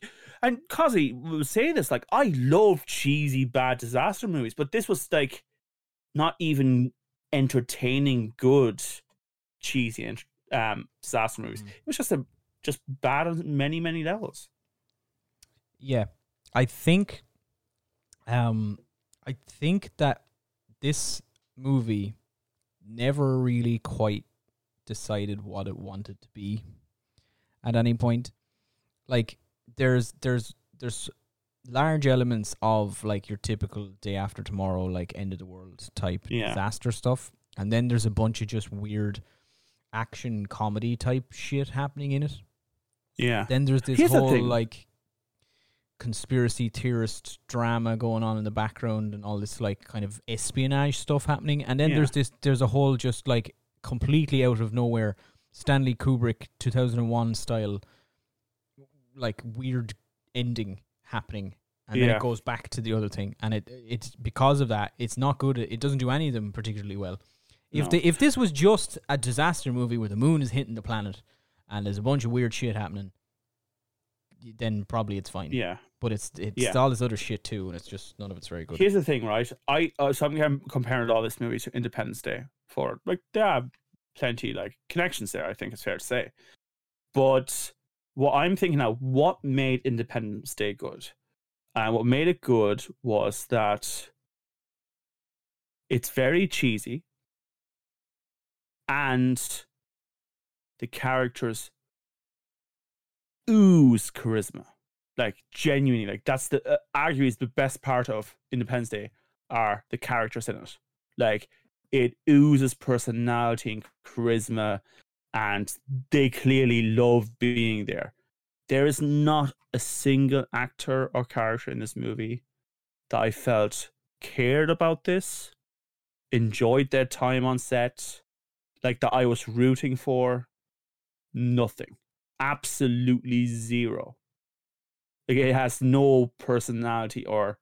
and Kazi was saying this, like, I love cheesy bad disaster movies, but this was like not even entertaining, good, cheesy um disaster movies. Mm. It was just a just bad on many many levels. Yeah, I think, um, I think that this movie never really quite decided what it wanted to be at any point. Like, there's there's there's large elements of like your typical day after tomorrow, like end of the world type Yeah. disaster stuff, and then there's a bunch of just weird action comedy type shit happening in it. Yeah, Then there's this Here's whole thing. like conspiracy theorist drama going on in the background and all this like kind of espionage stuff happening. And then Yeah. there's this there's a whole just like completely out of nowhere Stanley Kubrick 2001 style like weird ending happening. And then it goes back to the other thing, and it it's because of that it's not good. It doesn't do any of them particularly well. If No. the, if this was just a disaster movie where the moon is hitting the planet and there's a bunch of weird shit happening, then probably it's fine. yeah. But it's it's Yeah. all this other shit too, and it's just none of it's very good. Here's the thing, right? I uh, so I'm comparing all this movie to Independence Day for like there are plenty like connections there. I think it's fair to say, but what I'm thinking now, what made Independence Day good? And what made it good was that it's very cheesy and the characters ooze charisma. Like genuinely, like that's the uh, arguably is the best part of Independence Day are the characters in it. Like it oozes personality and charisma, and they clearly love being there. There is not a single actor or character in this movie that I felt cared about this, enjoyed their time on set, like that I was rooting for. Nothing. Absolutely zero. Like it has no personality or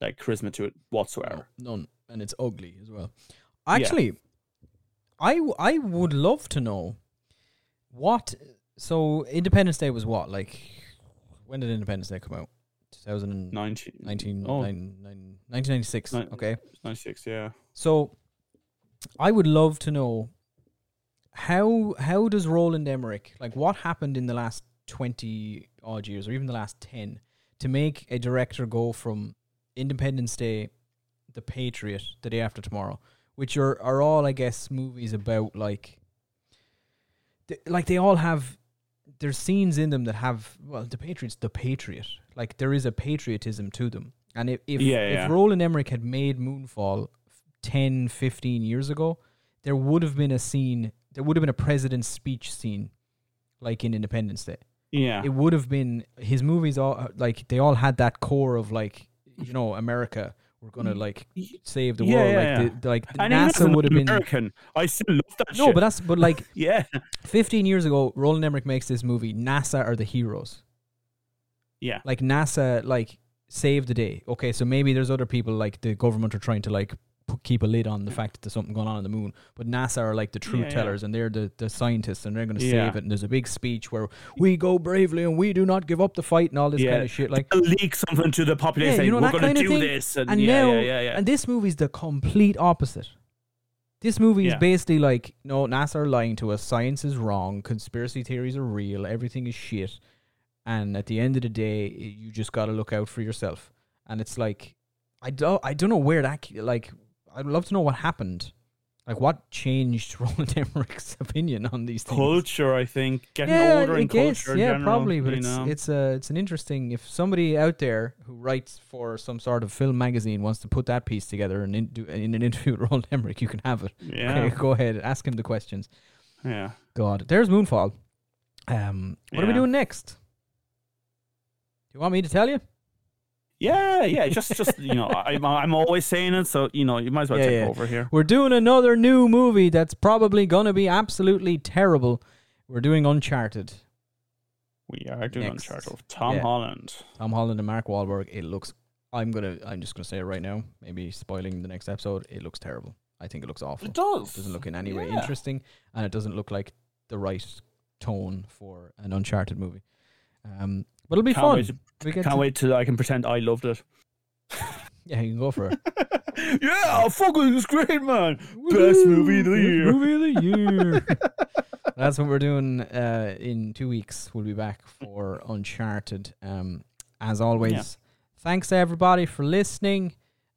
like charisma to it whatsoever. No, none, and it's ugly as well. Actually, I w- I would love to know what. So Independence Day was what like? When did Independence Day come out? 2000 19, 19, oh, nine- nine- 1996. Nin- okay. 96, yeah. So I would love to know how how does Roland Emmerich like what happened in the last 20 odd years or even the last 10 to make a director go from Independence Day, The Patriot, The Day After Tomorrow, which are are all I guess movies about like like they all have there's scenes in them that have well the Patriots the Patriot like there is a patriotism to them and if if, Yeah, if yeah. Roland Emmerich had made Moonfall 10 15 years ago there would have been a scene there would have been a president's speech scene like in Independence Day Yeah. it would have been his movies all uh, like they all had that core of like you know America we're gonna mm. like save the Yeah, world yeah, like yeah. the, like and NASA would have been American, I still love that no shit. but that's but like yeah. 15 years ago Roland Emmerich makes this movie NASA are the heroes Yeah. like NASA like saved the day okay so maybe there's other people like the government are trying to like put, keep a lid on the fact that there's something going on on the moon but NASA are like the truth Yeah, yeah. tellers and they're the, the scientists and they're going to Yeah. save it and there's a big speech where we go bravely and we do not give up the fight and all this Yeah. kind of shit like Leak something to the population. Yeah, you know We're going to do thing? this. And, and yeah, now yeah, yeah, yeah. and this movie's the complete opposite this movie is basically like no nasa are lying to us science is wrong conspiracy theories are real everything is shit and at the end of the day you just got to look out for yourself and it's like i don't i don't know where that like i'd love to know what happened like what changed roland emmerich's opinion on these things culture, I think. Getting yeah, older I in guess, culture. yeah, general, probably. But it's know? it's a it's an interesting. If somebody out there who writes for some sort of film magazine wants to put that piece together and in, do, in an interview with Roland Emmerich, you can have it. yeah. Okay, go ahead, ask him the questions. Yeah. God, there's Moonfall. Um, what are we doing next? Do you want me to tell you? Yeah, yeah. Just, just you know, I, I'm always saying it, so you know, you might as well Yeah, take yeah. over here. We're doing another new movie that's probably gonna be absolutely terrible. We're doing Uncharted. We are doing Next. Uncharted Tom Yeah. Holland. Tom Holland and Mark Wahlberg. It looks. I'm gonna. I'm just gonna say it right now. Maybe spoiling the next episode. It looks terrible. I think it looks awful. It does. It doesn't look in any way interesting, and it doesn't look like the right tone for an Uncharted movie. Um, it'll be Can't fun. wait to- we Can't to- wait till I can pretend I loved it. Yeah, you can go for it. yeah, fucking it's great, man. Best movie of the year. Movie of the year. That's what we're doing uh, in two weeks. We'll be back for Uncharted. Um, as always, thanks to everybody for listening.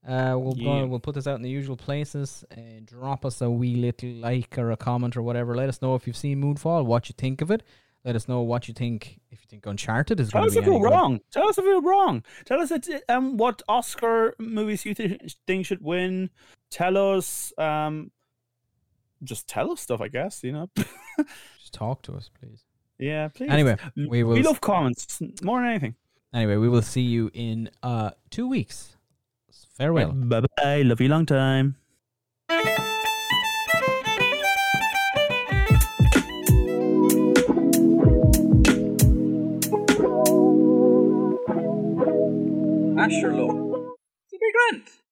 Uh, we'll Yeah. go, we'll put this out in the usual places and drop us a wee little like or a comment or whatever. Let us know if you've seen Moonfall, what you think of it. Let us know what you think if you think Uncharted is Tell going us to be if any good. wrong. Tell us if we're wrong. Tell us it, um, what Oscar movies you th- think should win. Tell us, um, just tell us stuff. I guess you know. Just talk to us, please. yeah, please. Anyway, we we love comments more than anything. anyway, we will see you in uh two weeks. Farewell. Bye bye. Love you long time. Asher Low. It's a big rent.